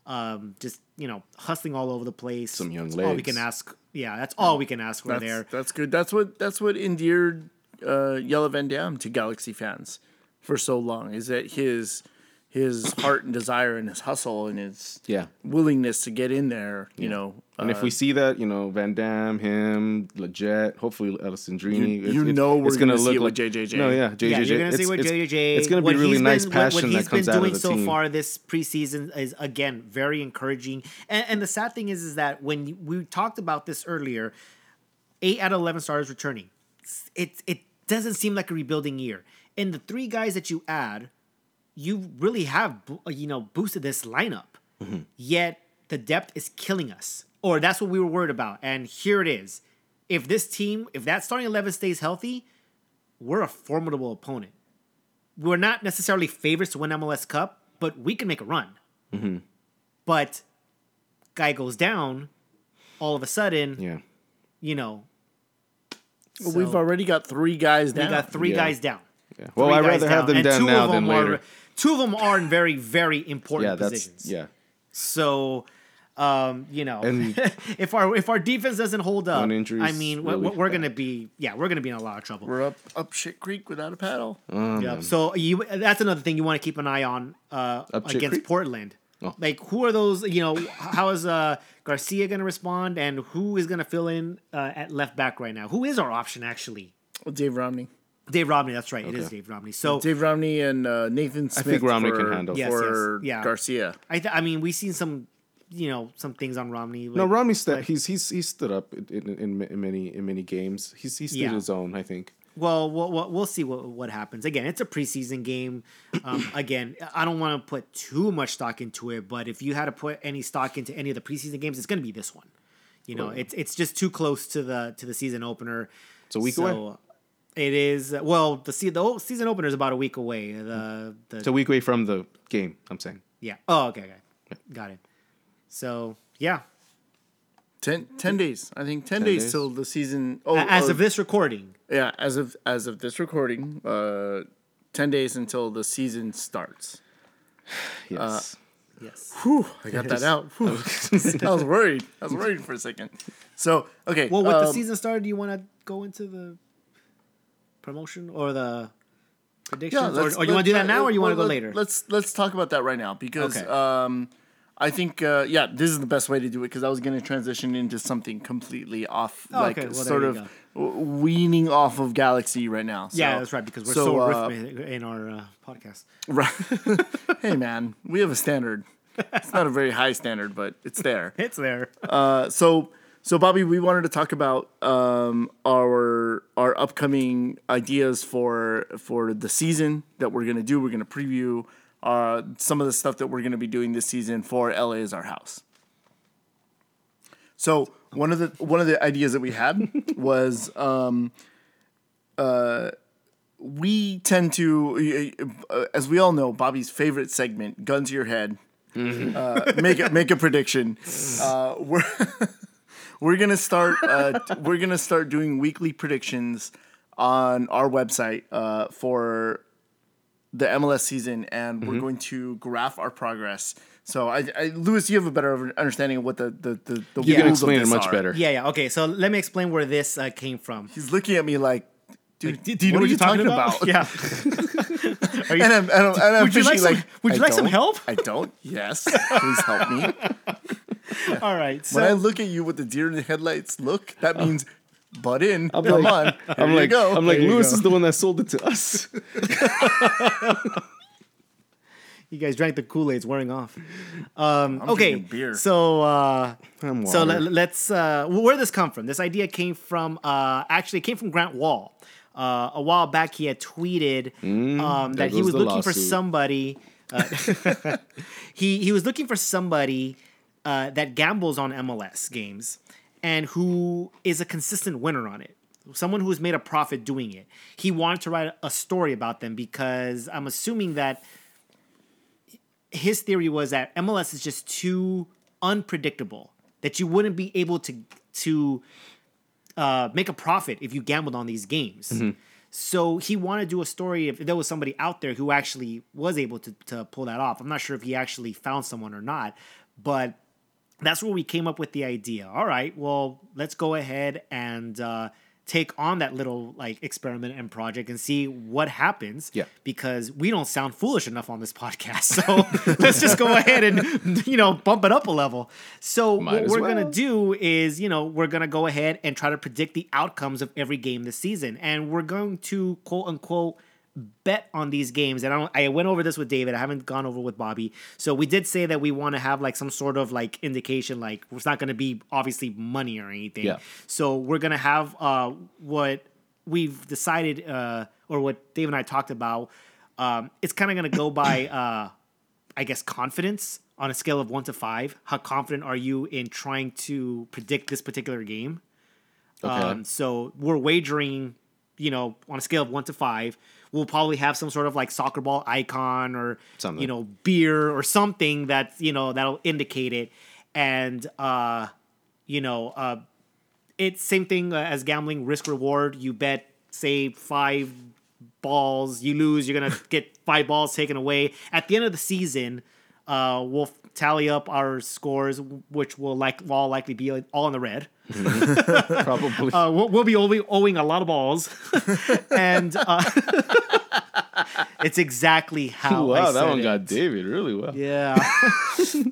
um, just you know hustling all over the place. Some young That's all we can ask. Yeah, that's all we can ask for That's, there. that's good. That's what that's what endeared uh, Jelle Van Damme to Galaxy fans for so long. Is that his his heart and desire and his hustle and his Yeah. willingness to get in there. You know, And if uh, we see that, you know, Van Damme, him, Lletget, hopefully Alessandrini, You- you know we're gonna see it like- JJJ. No, yeah, JJJ. Yeah, you're gonna see It's- with it's- JJJ. It's gonna be what really he's nice been- passion what, what that he's comes been out doing of the so team. far this preseason is again very encouraging. And, and the sad thing is, is that when we talked about this earlier, eight out of eleven starters returning. It it doesn't seem like a rebuilding year. And the three guys that you add, you really have you know boosted this lineup. Mm-hmm. Yet the depth is killing us, or that's what we were worried about. And here it is. If this team, if that starting eleven stays healthy, we're a formidable opponent. We're not necessarily favorites to win MLS Cup, but we can make a run. Mm-hmm. But guy goes down, all of a sudden, Yeah. you know, well, we've already got three guys down. we down. got three Yeah. guys down. Yeah. Well, I'd guys rather have them and down now than later. Are, two of them are in very, very important yeah, that's positions. yeah. So, um, you know, And- if our if our defense doesn't hold up, One I is mean, we're, we're gonna be yeah, we're gonna be in a lot of trouble. We're up up shit creek without a paddle. Oh, Yeah. So you that's another thing you want to keep an eye on uh, Up against Creek? Portland. Oh. Like who are those? You know, how is uh, Garcia going to respond, and who is going to fill in uh, at left back right now? Who is our option actually? Well, Dave Romney. Dave Romney. That's right. It is Dave Romney. So Dave Romney and uh, Nathan Smith. I think Romney can handle. Yes, for yes, yeah. Garcia. I th- I mean we've seen some you know some things on Romney. no, Romney step. like- he's he's he stood up in, in, in, in many in many games. He's he stood Yeah. his own. I think. Well, we'll, we'll, we'll see what, what happens. Again, it's a preseason game. Um, again, I don't want to put too much stock into it, but if you had to put any stock into any of the preseason games, it's going to be this one. You know, it's it's just too close to the to the season opener. It's a week away. It is well the se- the whole season opener is about a week away. The the It's a week away from the game. I'm saying. yeah. Oh, okay, okay, got it. So yeah, Ten, 10 days. I think 10, 10 days, days. till the season. Oh, as oh, of this recording, yeah, as of as of this recording, uh, 10 days until the season starts. Yes. yes. Whew, I got that out. Whew. I was worried. I was worried for a second. So, okay. Well, with the um, season started, do you want to go into the promotion or the predictions, or, or you want to do that now, or you want to go later? Let's let's talk about that right now because Okay. um, I think uh, yeah, this is the best way to do it because I was going to transition into something completely off, Oh, like okay, well, sort of w- weaning off of Galaxy right now. So, yeah, that's right because we're so, so, uh, rhythmic in our uh, podcast. Right. hey man, we have a standard. It's not a very high standard, but it's there. It's there. Uh, so so Bobby, we wanted to talk about um, our our upcoming ideas for for the season that we're gonna do. We're gonna preview uh, some of the stuff that we're gonna be doing this season for LA is our house. So one of the one of the ideas that we had was um, uh, we tend to, uh, as we all know, Bobby's favorite segment, "Gun to Your Head." Uh, make a make a prediction. Uh, we're we're gonna start. Uh, we're gonna start doing weekly predictions on our website uh, for the MLS season, and Mm-hmm. we're going to graph our progress. So, I, I, Lewis, you have a better understanding of what the the the, the You can explain it much are. better. yeah, yeah. Okay, so let me explain where this uh, came from. He's looking at me like, dude, Do, do you know what, you're you talking, about? Yeah. Are you- And I'm, and I'm, and I'm Would you like fishing some- would you I like some help? I don't. Yes, please help me. all right. when I look at you with the deer in the headlights look, that means butt in. I'm Come like, on. I'm Here you like, go. I'm like, There Lewis is the one that sold it to us. you guys drank the Kool Aid. It's wearing off. Um, I'm okay, beer. so uh, I'm so water. let, us uh, where did this come from? This idea came from uh, actually it came from Grant Wahl. Uh, a while back, he had tweeted um, that he was the looking for somebody. Uh, he he was looking for somebody uh, that gambles on MLS games and who is a consistent winner on it. Someone who has made a profit doing it. He wanted to write a story about them because I'm assuming that his theory was that MLS is just too unpredictable that you wouldn't be able to to uh, make a profit if you gambled on these games. So he wanted to do a story if there was somebody out there who actually was able to, to pull that off. I'm not sure if he actually found someone or not, but that's where we came up with the idea. All right, well, let's go ahead and uh, take on that little like experiment and project and see what happens. Yeah. Because we don't sound foolish enough on this podcast, so let's just go ahead and you know bump it up a level. So Might what we're gonna do is you know we're gonna go ahead and try to predict the outcomes of every game this season, and we're going to quote unquote bet on these games and I don't I went over this with David I haven't gone over with Bobby. So we did say that we want to have like some sort of like indication like it's not going to be obviously money or anything. Yeah. so we're going to have uh what we've decided uh or what Dave and I talked about um it's kind of going to go by uh I guess confidence on a scale of 1 to 5 how confident are you in trying to predict this particular game? Okay. um so we're wagering you know on a scale of 1 to 5 will probably have some sort of like soccer ball icon or something. you know beer or something that's you know that'll indicate it. And uh you know uh it's same thing uh, as gambling risk reward. You bet say five balls you lose you're gonna get five balls taken away. At the end of the season uh we'll tally up our scores which will like all likely be all in the red. Mm-hmm. Probably. Uh, we'll, we'll, be owing, owing a lot of balls. And uh it's exactly how. I wow, that one it. got David really well. Yeah.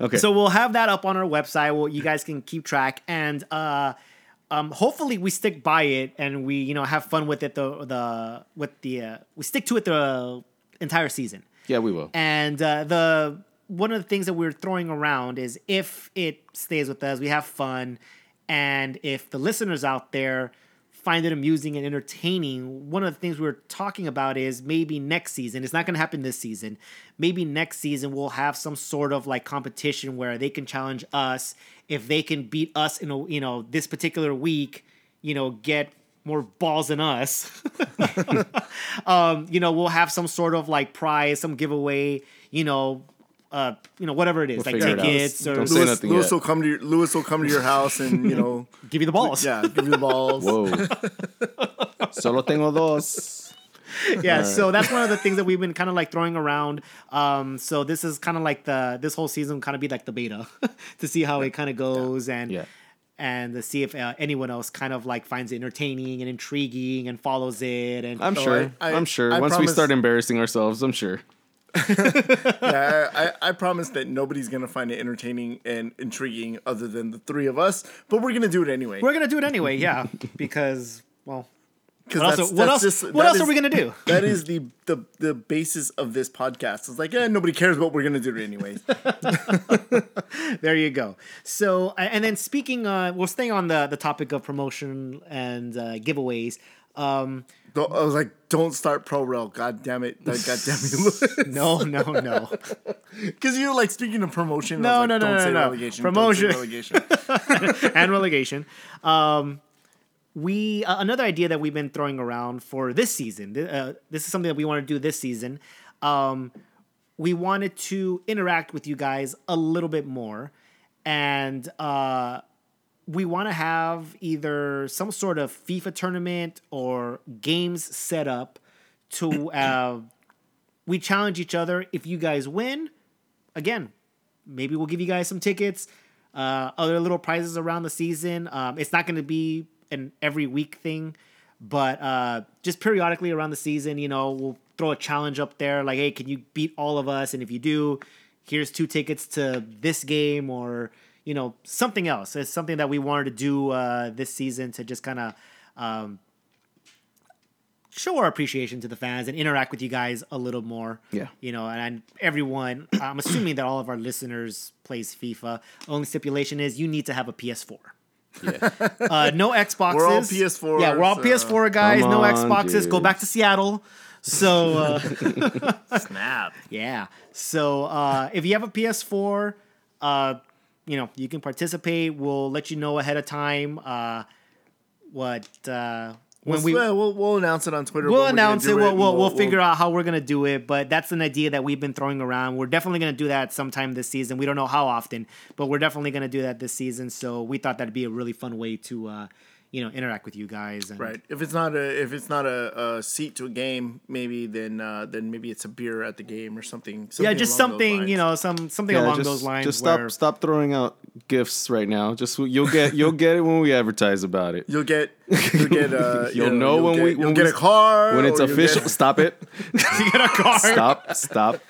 Okay. so we'll have that up on our website. Well, you guys can keep track, and uh, um, hopefully we stick by it, and we you know have fun with it. The the with the uh, we stick to it the entire season. yeah, we will. And uh, the one of the things that we're throwing around is if it stays with us, we have fun, and if the listeners out there find it amusing and entertaining, one of the things we were talking about is maybe next season. It's not going to happen this season. Maybe next season we'll have some sort of like competition where they can challenge us if they can beat us in a you know this particular week. You know, get more balls than us. um, you know, we'll have some sort of like prize, some giveaway, you know, uh, you know, whatever it is, like figure it out. tickets or Don't say Lewis, nothing Lewis yet. will come to your Lewis will come to your house and you know give you the balls. yeah give you the balls. Whoa. Solo tengo dos. yeah. So that's one of the things that we've been kind of like throwing around. Um, so this is kind of like the this whole season kind of be like the beta to see how it kind of goes and. Yeah. And to see if uh, anyone else kind of like finds it entertaining and intriguing and follows it and I'm sure. I- I, I- am sure. I Once we promise- start embarrassing ourselves, I'm sure. Yeah, I, I promise that nobody's gonna find it entertaining and intriguing other than the three of us, but we're gonna do it anyway. we're gonna do it anyway. Yeah, because well, 'Cause what else? that's- what that's else? just- what else is- are we gonna do? That is the, the the basis of this podcast. It's like, yeah, nobody cares, but we're gonna do it anyways. there you go. So, and then speaking, uh, we're staying on the the topic of promotion and uh, giveaways. Um, Don't- I was like, don't start pro rel. God damn it. God damn you, no, no, no. Because you're like speaking of promotion. No, no, like, no, don't no, say no. relegation. Promotion. Relegation. and relegation. Um, we uh, another idea that we've been throwing around for this season. Uh, this is something that we want to do this season. Um, we wanted to interact with you guys a little bit more, and uh, we want to have either some sort of FIFA tournament or games set up to. Uh, we challenge each other. If you guys win, again, maybe we'll give you guys some tickets, uh, other little prizes around the season. Um, it's not going to be an every week thing, but uh, just periodically around the season, you know, we'll throw a challenge up there like, hey, can you beat all of us? And if you do, here's two tickets to this game or, you know, something else. It's something that we wanted to do uh, this season to just kind of. Um, show our appreciation to the fans and interact with you guys a little more. Yeah. You know, and everyone, I'm assuming that all of our listeners plays FIFA. Only stipulation is you need to have a PS4. Yeah. Uh, no Xboxes. We're all PS4s, Yeah, we're all uh, PS4 guys. Come No on, Xboxes. Go back to Seattle. So uh, Snap. yeah. So uh, if you have a PS4, uh, you know you can participate. We'll let you know ahead of time. Uh, what uh, when We'll, we we'll, we'll announce it on Twitter. we'll when we're gonna announce it. We'll, we'll, we'll figure out how we're gonna do it. But that's an idea that we've been throwing around. We're definitely gonna do that sometime this season. We don't know how often, but we're definitely gonna do that this season. So we thought that'd be a really fun way to uh, you know interact with you guys. And, Right. If it's not a if it's not a, a seat to a game, maybe then uh, then maybe it's a beer at the game or something. something Yeah, just something you know, some something Yeah, along just, those lines. Just stop where, stop throwing out gifts right now. Just you'll get you'll get it when we advertise about it. You'll get you'll get uh, you You'll know you'll when get, we- you'll when get a car When it's official, get- stop it. you get a car. Stop, stop.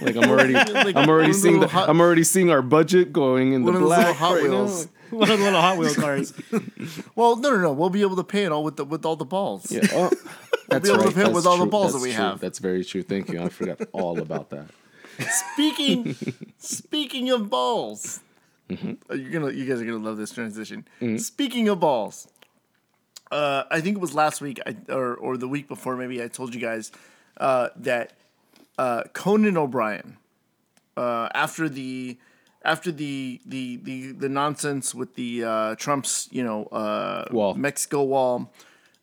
Like I'm already Like I'm already seeing the, hot- I'm already seeing our budget going in the One of those little black Hot right now. Wheels. One of the little Hot Wheel cars. Well, no, no, no. We'll be able to pay it all with the, with all the balls. Yeah. Oh, that's able to right. pit That's with all the true. balls that That's we true. have. That's very true. Thank you. I forgot all about that. Speaking speaking of balls, Mm-hmm. uh, you're gonna you guys are gonna love this transition. Speaking of balls, uh, I think it was last week I, or or the week before maybe I told you guys uh, that uh, Conan O'Brien uh, after the after the the the, the nonsense with the uh, Trump's you know uh, Wall. Mexico wall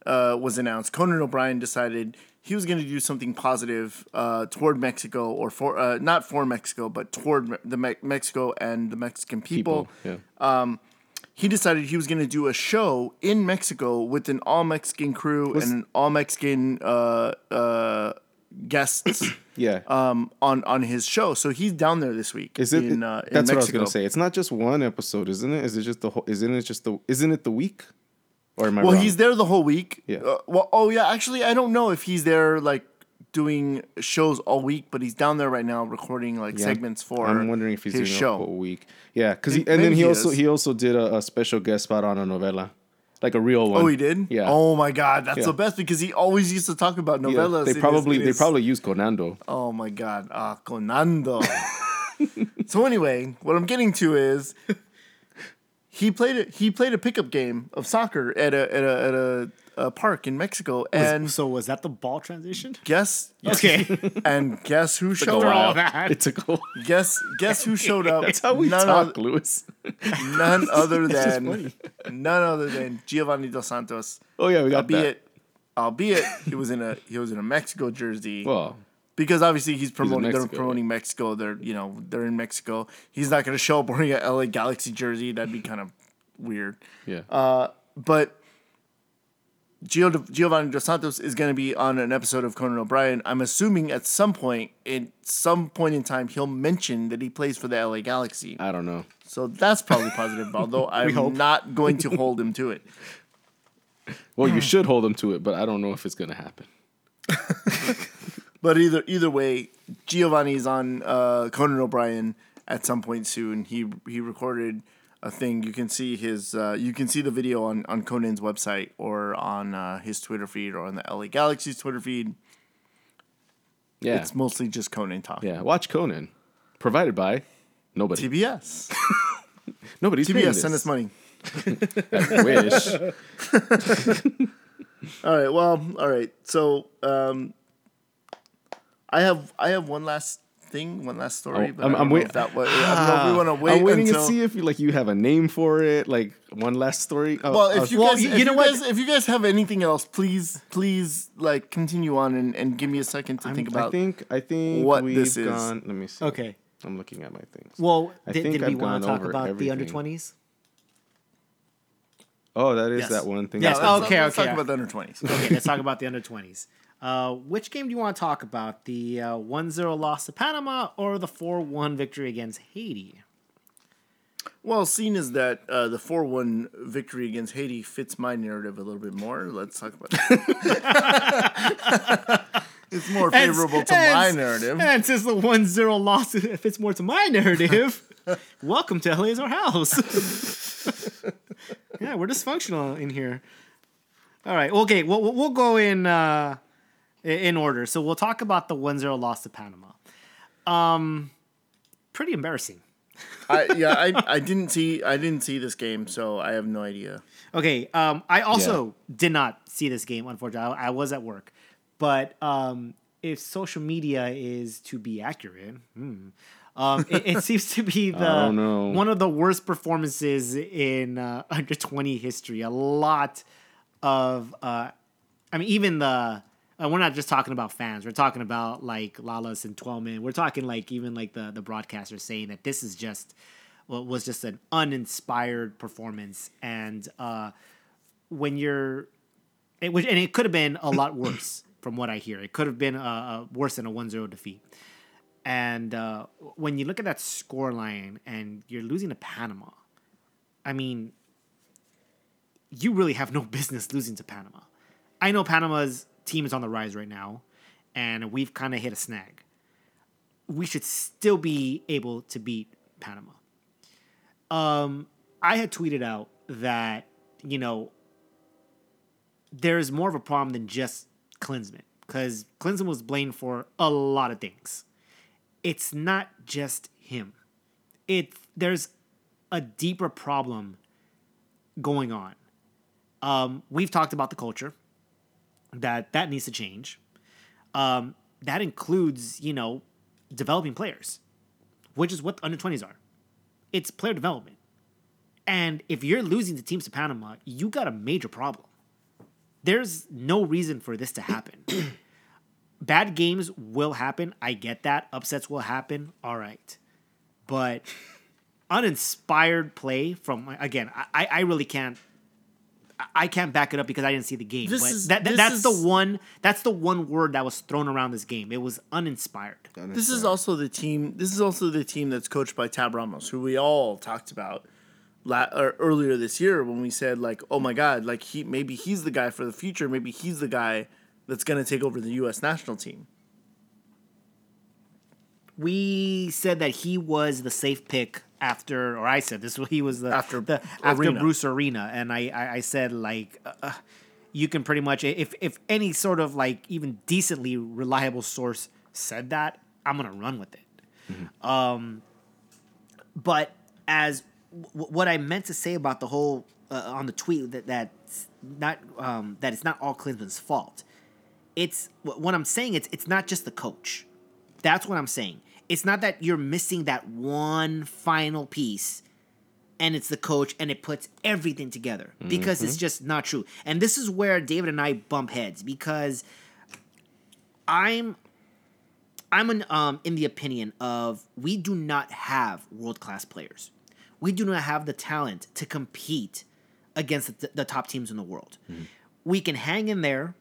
uh, was announced, Conan O'Brien decided he was going to do something positive uh, toward Mexico, or for uh, not for Mexico, but toward the Me- Mexico and the Mexican people. People. Yeah. He decided he was going to do a show in Mexico with an all Mexican crew and an all Mexican uh, uh, guests. Yeah. Um, on on his show, so he's down there this week. Is it? In, uh, in that's what I was gonna say. It's not just one episode, isn't it? Is it just the whole? Isn't it just the? Isn't it the week? Or am I Well, wrong? he's there the whole week. Yeah. Uh, well, oh yeah. Actually, I don't know if he's there like doing shows all week, but he's down there right now recording like Yeah. segments for. I'm wondering if he's his doing show. a whole week. Yeah, because and then he he also is. he also did a, a special guest spot on a novela, like a real one. Oh, he did. Yeah. Oh my God, that's Yeah. the best because he always used to talk about Yeah, novellas. They probably his- they probably use Conando. Oh my God, ah, Conando. so anyway, what I'm getting to is he played a he played a pickup game of soccer at a at a at a, a park in Mexico, and so was that the ball transition? guess Okay. and guess who showed up? that. It took a while. Guess guess who showed up? That's how we none talk, oth- Louis. none other than none other than Giovanni dos Santos. Oh yeah, we got that. Albeit, albeit he was in a he was in a Mexico jersey Well, because obviously he's promoting they're Mexico, promoting Mexico. They're you know they're in Mexico. He's not going to show up wearing a LA Galaxy jersey. That'd be kind of weird. yeah. Uh, but Gio, Giovanni Dos Santos is going to be on an episode of Conan O'Brien. I'm assuming at some point, at some point in time, he'll mention that he plays for the LA Galaxy. I don't know. So that's probably positive, although I'm hope. not going to hold him to it. Well, you should hold him to it, but I don't know if it's gonna happen. But either either way, Giovanni's on uh, Conan O'Brien at some point soon. He he recorded a thing. You can see his uh, you can see the video on, on Conan's website or on uh, his Twitter feed or on the LA Galaxy's Twitter feed. Yeah. It's mostly just Conan talking. yeah. Watch Conan. Provided by nobody. TBS. Nobody's TBS, send us money. I wish. All right. Well, all right. So, um, I have I have one last thing, one last story. Oh, but I'm- I don't I'm know wait- if that wa- I don't know if we want to wait I'm waiting until. to see if you like you have a name for it, like one last story. Oh, well, if oh, you Well, guys, you- if you know you what? guys, if you guys have anything else, please, please, like continue on and, and give me a second to I'm- think I think I think what we've this is. gone. Let me see. Okay. I'm looking at my things. Well, I did, think did we want to talk over about the under 20s? Oh, that is Yes. that one thing. Yeah, I Let's- said. oh, let's- okay, let's okay. talk about the under twenties. Okay, let's talk about the under 20s. Uh, which game do you want to talk about? The uh, 1 0 loss to Panama or the 4 1 victory against Haiti? Well, seeing as that uh, the four one victory against Haiti fits my narrative a little bit more, let's talk about that. it's more favorable to my narrative. And since the 1 0 loss fits more to my narrative, welcome to LA's our house. yeah, we're dysfunctional in here. All right. Okay. We'll we'll- go in uh, in order. So we'll talk about the 1-0 loss to Panama. Um, pretty embarrassing. I, yeah, I, I didn't see I didn't see this game, so I have no idea. Okay. Um, I also did not see this game. Unfortunately, I, I was at work. But um, if social media is to be accurate, hmm, um, it, it seems to be the don't one of the worst performances in uh, under twenty history. A lot of, uh, I mean, even the. Uh, we're not just talking about fans. We're talking about like Lalas and Twellman. We're talking like even like the the broadcasters saying that this is just well, was just an uninspired performance, and uh, when you're it was, and it could have been a lot worse from what I hear. It could have been uh, uh, worse than a 1-0 defeat. And uh, when you look at that score line and you're losing to Panama, I mean, you really have no business losing to Panama. I know Panama's team is on the rise right now, and we've kind of hit a snag. We should still be able to beat Panama. Um, I had tweeted out that you know there's more of a problem than just Klinsmann because Klinsmann was blamed for a lot of things. It's not just him. It there's a deeper problem going on. Um, we've talked about the culture that that needs to change. Um, that includes you know developing players, which is what under twenties are. It's player development. And if you're losing to teams to Panama, you got a major problem. There's no reason for this to happen. Bad games will happen. I get that. Upsets will happen. All right. But uninspired play from again, I, I really can't I- can't back it up because I didn't see the game. This but is- that, that- that's is- the one that's the one word that was thrown around this game. It was uninspired. This is also the team. This is also the team that's coached by Tab Ramos, who we all talked about la- or earlier this year when we said like, oh my god, like he maybe he's the guy for the future. Maybe he's the guy that's gonna take over the U.S. national team. we said that he was the safe pick after, or I said this. He was the After the after Arena. Bruce Arena, and I I, I said like. Uh, you can pretty much if if any sort of like even decently reliable source said that i'm gonna run with it um but as w- what i meant to say about the whole uh, on the tweet that that's not um that it's not all Klinsmann's fault it's what I'm saying. It's it's not just the coach. That's what I'm saying. It's not that you're missing that one final piece, and it's the coach, and it puts everything together because it's just not true. And this is where David and I bump heads because I'm I'm an, um, in the opinion of we do not have world class players. We do not have the talent to compete against the, the top teams in the world. We can hang in there,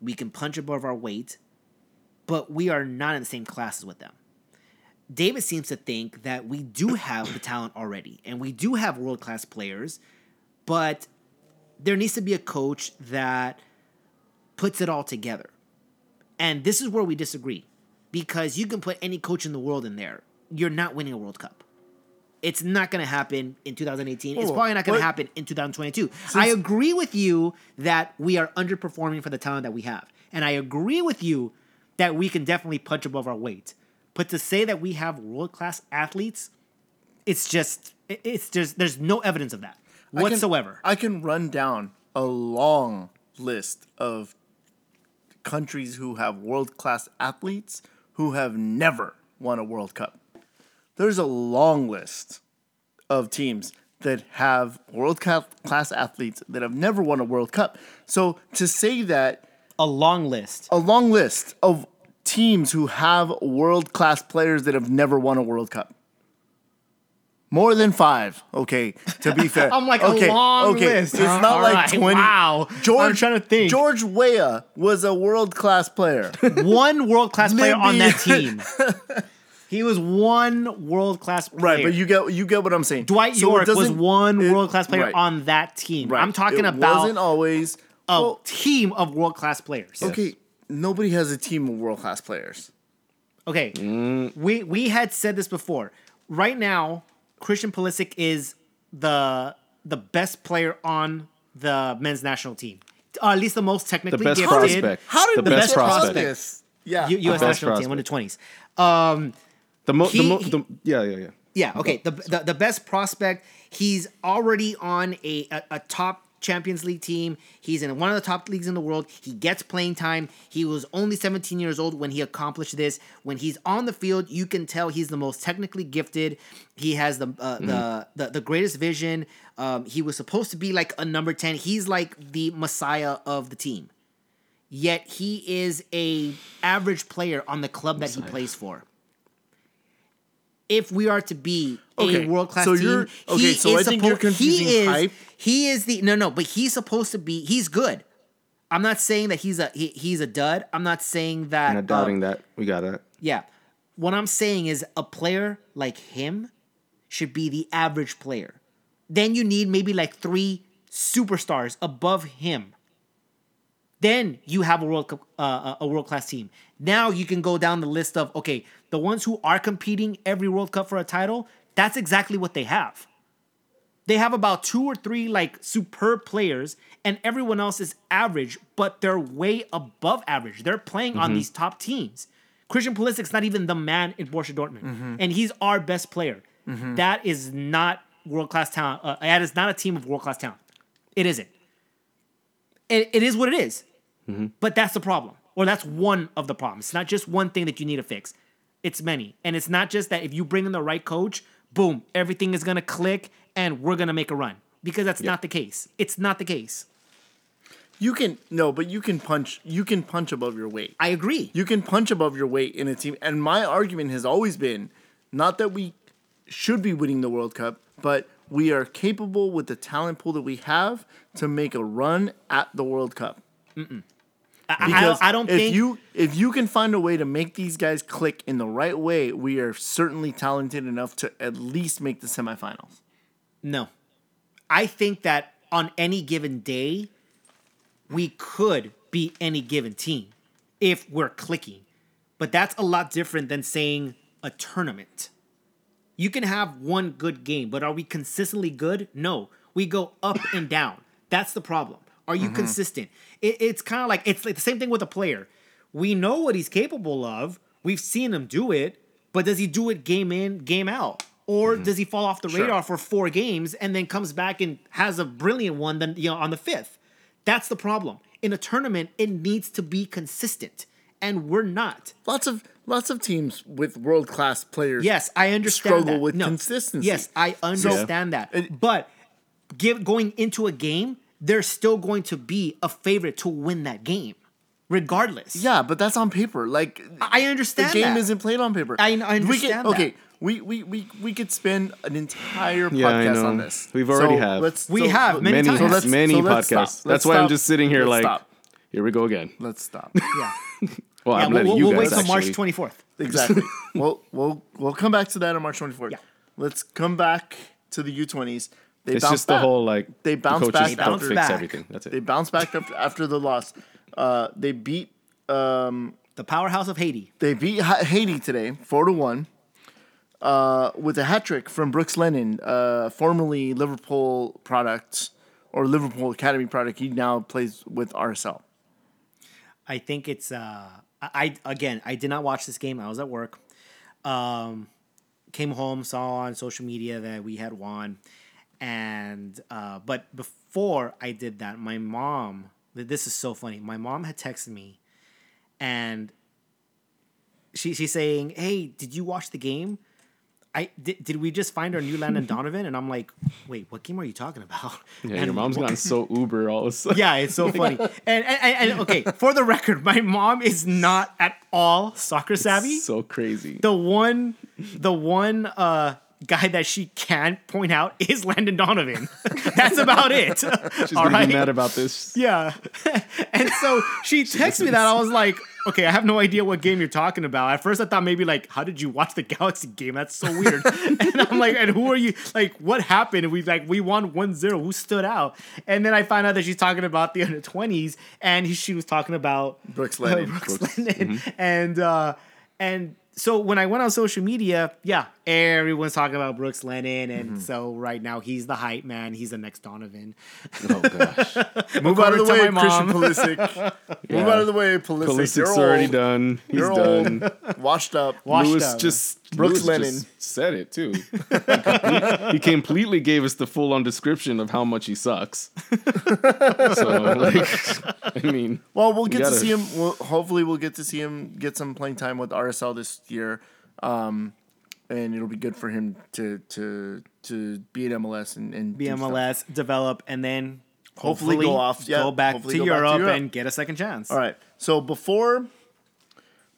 we can punch above our weight, but we are not in the same classes with them. David seems to think that we do have the talent already and we do have world class players, but there needs to be a coach that puts it all together. And this is where we disagree because you can put any coach in the world in there. You're not winning a World Cup. It's not going to happen in 2018. it's Oh, probably not going to happen in 2022. I agree with you that we are underperforming for the talent that we have. And I agree with you that we can definitely punch above our weight. But to say that we have world class athletes, it's just, it's just, there's no evidence of that I can- whatsoever. I can run down a long list of countries who have world class athletes who have never won a World Cup. There's a long list of teams that have world class athletes that have never won a World Cup. So to say that a long list. a long list of teams who have world class players that have never won a World Cup. More than five. Okay, to be fair. I'm like, a long okay. list, It's not All like right, twenty. wow. I'm trying to think. George Weah was a world class player. one world class player on that team. he was one world class player. right, but you get you get what I'm saying. Dwight So Yorke was one world class player right, on that team. right. I'm talking It about wasn't always a well, team of world class players. okay. Nobody has a team of world class players. Okay. We we had said this before. Right now, Christian Pulisic is the the best player on the men's national team. or at least the most technically best gifted. prospect. How did The the best best prospect. prospect? Yeah. U- U.S. best national team, one to twenties. Um, The mo, the He- mo, he- the, yeah, yeah, yeah. yeah, okay. The, the the best prospect. He's already on a, a a top Champions League team. He's in one of the top leagues in the world. He gets playing time. He was only 17 years old when he accomplished this. When he's on the field, you can tell he's the most technically gifted. He has the uh, the, the the greatest vision. Um, he was supposed to be like a number 10. He's like the messiah of the team. Yet he is a average player on the club that he plays for. If we are to be Okay, a world class so team, you're- he okay, so is I think you're suppo- he confusing is hype. he is the no no, but he's supposed to be he's good. I'm not saying that he's a he, he's a dud. I'm not saying that I'm not doubting that. We got that. yeah. What I'm saying is a player like him should be the average player. Then you need maybe like three superstars above him. Then you have a world uh, a world class team. Now you can go down the list of okay, the ones who are competing every World Cup for a title. That's exactly what they have. They have about two or three like superb players, and everyone else is average, but they're way above average. They're playing on mm-hmm. these top teams. Christian Pulisic's not even the man in Borussia Dortmund, mm-hmm. and he's our best player. Mm-hmm. That is not world class talent. Uh, that is not a team of world class talent. It isn't. It, it is what it is. But that's the problem, or that's one of the problems. It's not just one thing that you need to fix. It's many, and it's not just that if you bring in the right coach, boom, everything is gonna click, and we're gonna make a run. Because that's not the case. It's not the case. You can no, but you can punch. You can punch above your weight. I agree. You can punch above your weight in a team. And my argument has always been not that we should be winning the World Cup, but we are capable with the talent pool that we have to make a run at the World Cup. I Because don't, I don't if think you if you can find a way to make these guys click in the right way, we are certainly talented enough to at least make the semifinals. No. I think that on any given day, we could beat any given team if we're clicking. But that's a lot different than saying a tournament. You can have one good game, but are we consistently good? No. We go up and down. That's the problem. Are you mm-hmm. consistent? It, it's kind of like it's like the same thing with a player. We know what he's capable of. We've seen him do it, but does he do it game in, game out? Or mm-hmm. does he fall off the radar for four games and then comes back and has a brilliant one then you know on the fifth? That's the problem. In a tournament, it needs to be consistent. And we're not. Lots of lots of teams with world class players. Yes, I understand struggle that. with No. consistency. Yes, I understand that. but give going into a game, there's still going to be a favorite to win that game, regardless. Yeah, but that's on paper. Like I understand the understand game that. isn't played on paper. I- I We understand could, that. Okay, we, we we we could spend an entire Yeah, podcast on this. We've already So have. Let's, We so- have many Many, times. So let's- many so let's podcasts. stop. That's Let's why I'm just sitting here Let's like, stop. here we go again. Let's stop. Yeah. Well, yeah I'm we'll letting we'll, you we'll guys wait till March 24th. Exactly. we'll we'll we'll come back to that on March 24th. Yeah. Let's come back to the U20s. They It's bounced just the whole like They the bounce coaches back don't after- fix back. everything. That's it. They bounced back after, after the loss. Uh, they beat um, The powerhouse of Haiti. they beat Ha- Haiti today, four to one, uh, with a hat trick from Brooks Lennon, uh, formerly Liverpool product or Liverpool Academy product. He now plays with RSL. I think it's uh I, I again I did not watch this game. I was at work. Um came home, saw on social media that we had won. And uh but before I did that, my mom this is so funny. My mom had texted me and she she's saying, "Hey, did you watch the game?" I did, did we just find our new Landon Donovan? And I'm like, "Wait, what game are you talking about?" yeah, and your mom's wh- gone so Uber all of a sudden. yeah, it's so funny. And, and, and, and okay, for the record, my mom is not at all soccer savvy. so crazy. The one, the one uh, guy that she can point out is Landon Donovan. That's about it. She's all right. mad about this. Yeah. and so she texted me that. I was like, okay, I have no idea what game you're talking about. At first, I thought maybe like, how did you watch the Galaxy game? That's so weird. and I'm like, and who are you? Like, what happened? And we like, we won 1 0. Who stood out? And then I find out that she's talking about the under 20s and he, she was talking about Brooks Lennon. Brooks Lennon. And, uh, and, so when I went on social media, yeah, everyone's talking about Brooks Lennon, and Mm-hmm. so right now he's the hype man. He's the next Donovan. Oh gosh, Move out of the way, my Christian mom. Pulisic. Move out of the way, Pulisic. Pulisic's You're already old. done. He's You're done. old. Washed up. Washed Lewis up. just Brooks Lewis Lennon. just said it too. he, complete- he completely gave us the full on description of how much he sucks. so like, I mean, Well, we'll get to gotta- see him. We'll, hopefully, we'll get to see him get some playing time with RSL this year, um, and it'll be good for him to to to be at MLS and, and Be. MLS, develop, and then Hopefully go off- yeah, go back to go back to Europe Europe. and get a second chance. All right. So before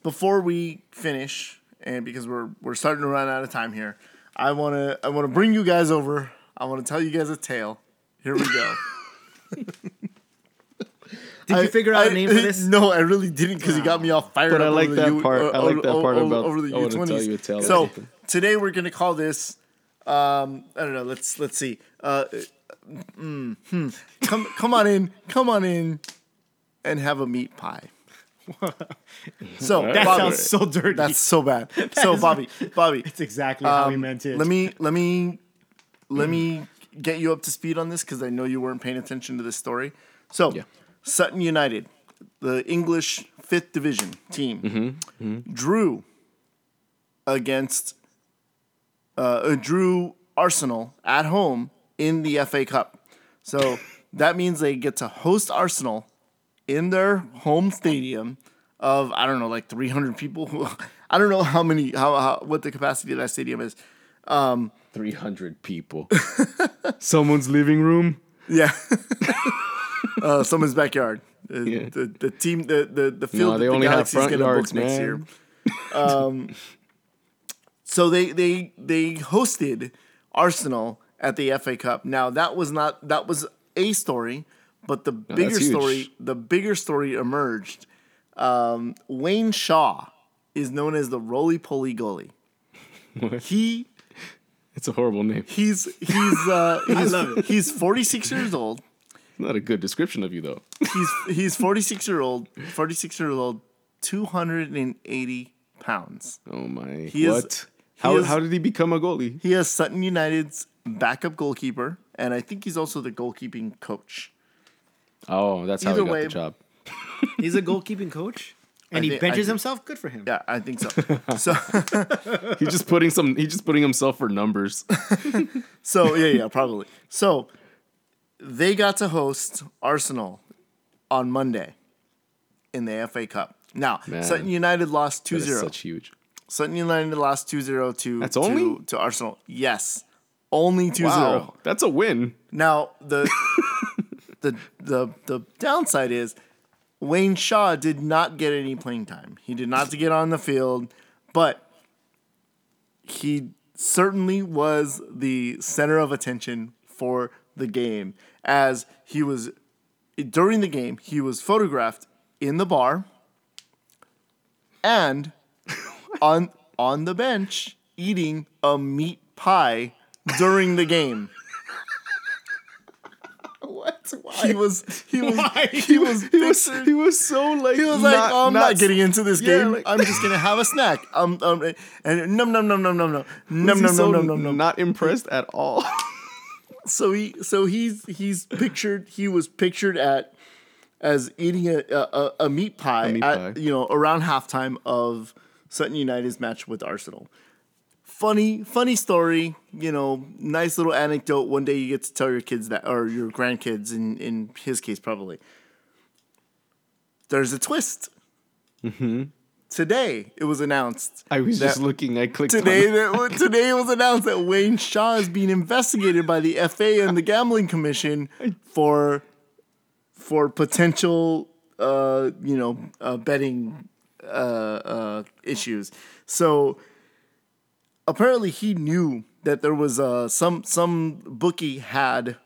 before we finish, and because we're we're starting to run out of time here, I wanna I wanna bring you guys over. I wanna tell you guys a tale. Here we go. Did you figure out a name for this? No, I really didn't because he got me all fired But up. I like over the that U- part. uh, I like that part about- over the I wanna tell U20s. you a tale So. Today we're gonna call this. Um, I don't know. Let's let's see. Uh, mm, hmm. Come come on in. Come on in, and have a meat pie. So That Bobby, sounds so dirty. that's so bad. So Bobby, Bobby, it's exactly how he um, meant it. let me let me let me get you up to speed on this because I know you weren't paying attention to this story. So Yeah. Sutton United, the English fifth division team, drew against uh, uh, drew Arsenal at home in the FA Cup. So that means they get to host Arsenal in their home stadium of I don't know like 300 people. I don't know how many how, how what the capacity of that stadium is. three hundred people. Someone's living room. Yeah. uh, someone's backyard. Uh, Yeah. the, the team the the, the field No, that they the only have front yards, book next man. year. Um, so they they they hosted Arsenal at the FA Cup. Now that was not that was a story, but the bigger story the bigger story emerged. Um, Wayne Shaw is known as the roly poly goalie. He It's a horrible name. he's he's uh, he's, he's 46 years old. Not a good description of you though. He's he's 46 year old 46 year old 280 pounds. Oh my! He is- what? he how is- how did he become a goalie? He has Sutton United's backup goalkeeper, and I think he's also the goalkeeping coach. Oh, that's how Either he got way- the job. He's a goalkeeping coach, and I he think- benches think- himself. Good for him. Yeah, I think so. So He's just putting some. He's just putting himself for numbers. so yeah, yeah, probably. So they got to host Arsenal on Monday in the FA Cup. Now, Man. Sutton United lost That is 2-0. such huge. Sutton United lost 2-0 to That's to, only? to Arsenal. Yes. Only 2-0. Wow, that's a win. Now the the the the downside is Wayne Shaw did not get any playing time. He did not get on the field, but he certainly was the center of attention for the game as he was during the game he was photographed in the bar and on on the bench eating a meat pie during the game. What? He was he was Why? he was He was he was so like he was like, oh, I'm not, getting into this Yeah, game. like- I'm just gonna have a snack. Um, um and num num num num num num num num so num num num. Not impressed at all. So he so he's he's pictured. He was pictured at as eating a a, a meat pie meat at pie. you know around halftime of Sutton United's match with Arsenal. Funny, funny story. You know, nice little anecdote. One day you get to tell your kids that, or your grandkids. In in his case, probably. There's a twist. Today it was announced. I was just looking. I clicked Today, on that, today it was announced that Wayne Shaw is being investigated by the FA and the Gambling Commission for for potential, uh, you know, uh, betting uh, uh, issues. So apparently, he knew that there was uh, some some bookie had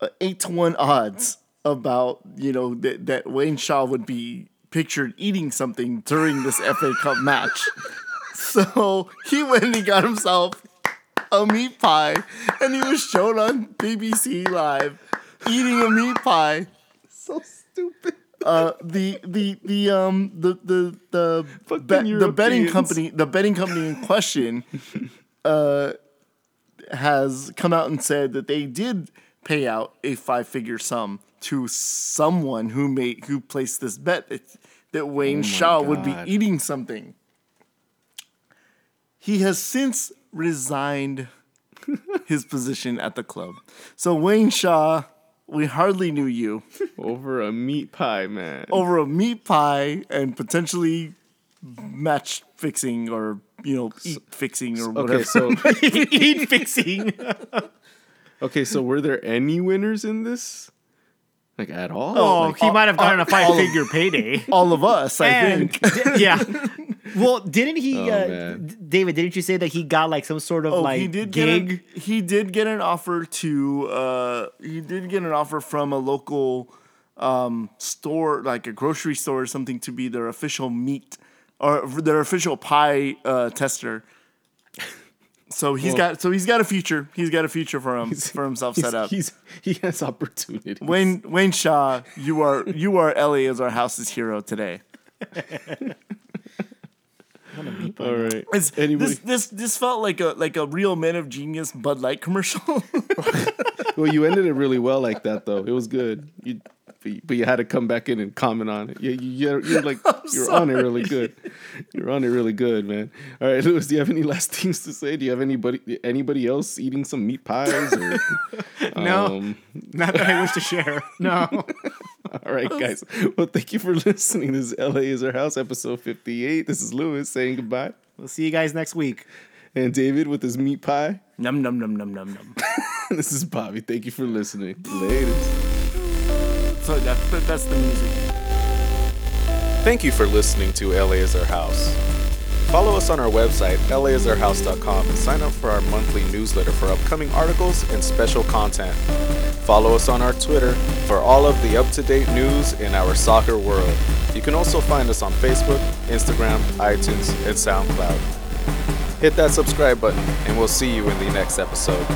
uh, eight to one odds about you know that, that Wayne Shaw would be pictured eating something during this FA Cup match. So he went and he got himself a meat pie, and he was shown on BBC Live eating a meat pie. so stupid. Uh, the the the um the the the bet- the betting company the betting company in question uh has come out and said that they did pay out a five figure sum to someone who made who placed this bet that, that Wayne Shaw would be eating something. He has since resigned his position at the club. So Wayne Shaw, we hardly knew you Over a meat pie, man. over a meat pie and potentially match fixing or you know eat fixing or whatever. Okay, so Eat fixing. okay, so were there any winners in this? Like at all? Oh, Like, he might have gotten a five-figure payday. all of us, I And think. di- yeah. Well, didn't he, Oh, uh, David? Didn't you say that he got like some sort of Oh, like he did gig? Get a, he did get an offer to. Uh, he did get an offer from a local um, store, like a grocery store or something, to be their official meat or their official pie uh, tester. So he's got so he's got a future. He's got a future for him for himself set up. He's, he has opportunities. Wayne Wayne Shaw, you are you are LA is our house's hero today. all right. It's, Anybody? this this this felt like a like a real Men of Genius Bud Light commercial. well, you ended it really well like that, though. It was good. You, but you- but you had to come back in and comment on it. Yeah, you, you're, like you're on it really good. You're on it really good, man. All right, Louis, do you have any last things to say? Do you have anybody anybody else eating some meat pies? Or, No. um, Not that I wish to share. No. all right, guys. Well, thank you for listening. This is LA is our house, episode 58. This is Louis saying goodbye, We'll see you guys next week. and David with his meat pie. num num num num num num. this is Bobby. Thank you for listening. Later. So that, that that's the music. Thank you for listening to LA is Our House. Follow us on our website, laisourhouse.com, and sign up for our monthly newsletter for upcoming articles and special content. Follow us on our Twitter for all of the up to date news in our soccer world. You can also find us on Facebook, Instagram, iTunes, and SoundCloud. Hit that subscribe button, and we'll see you in the next episode.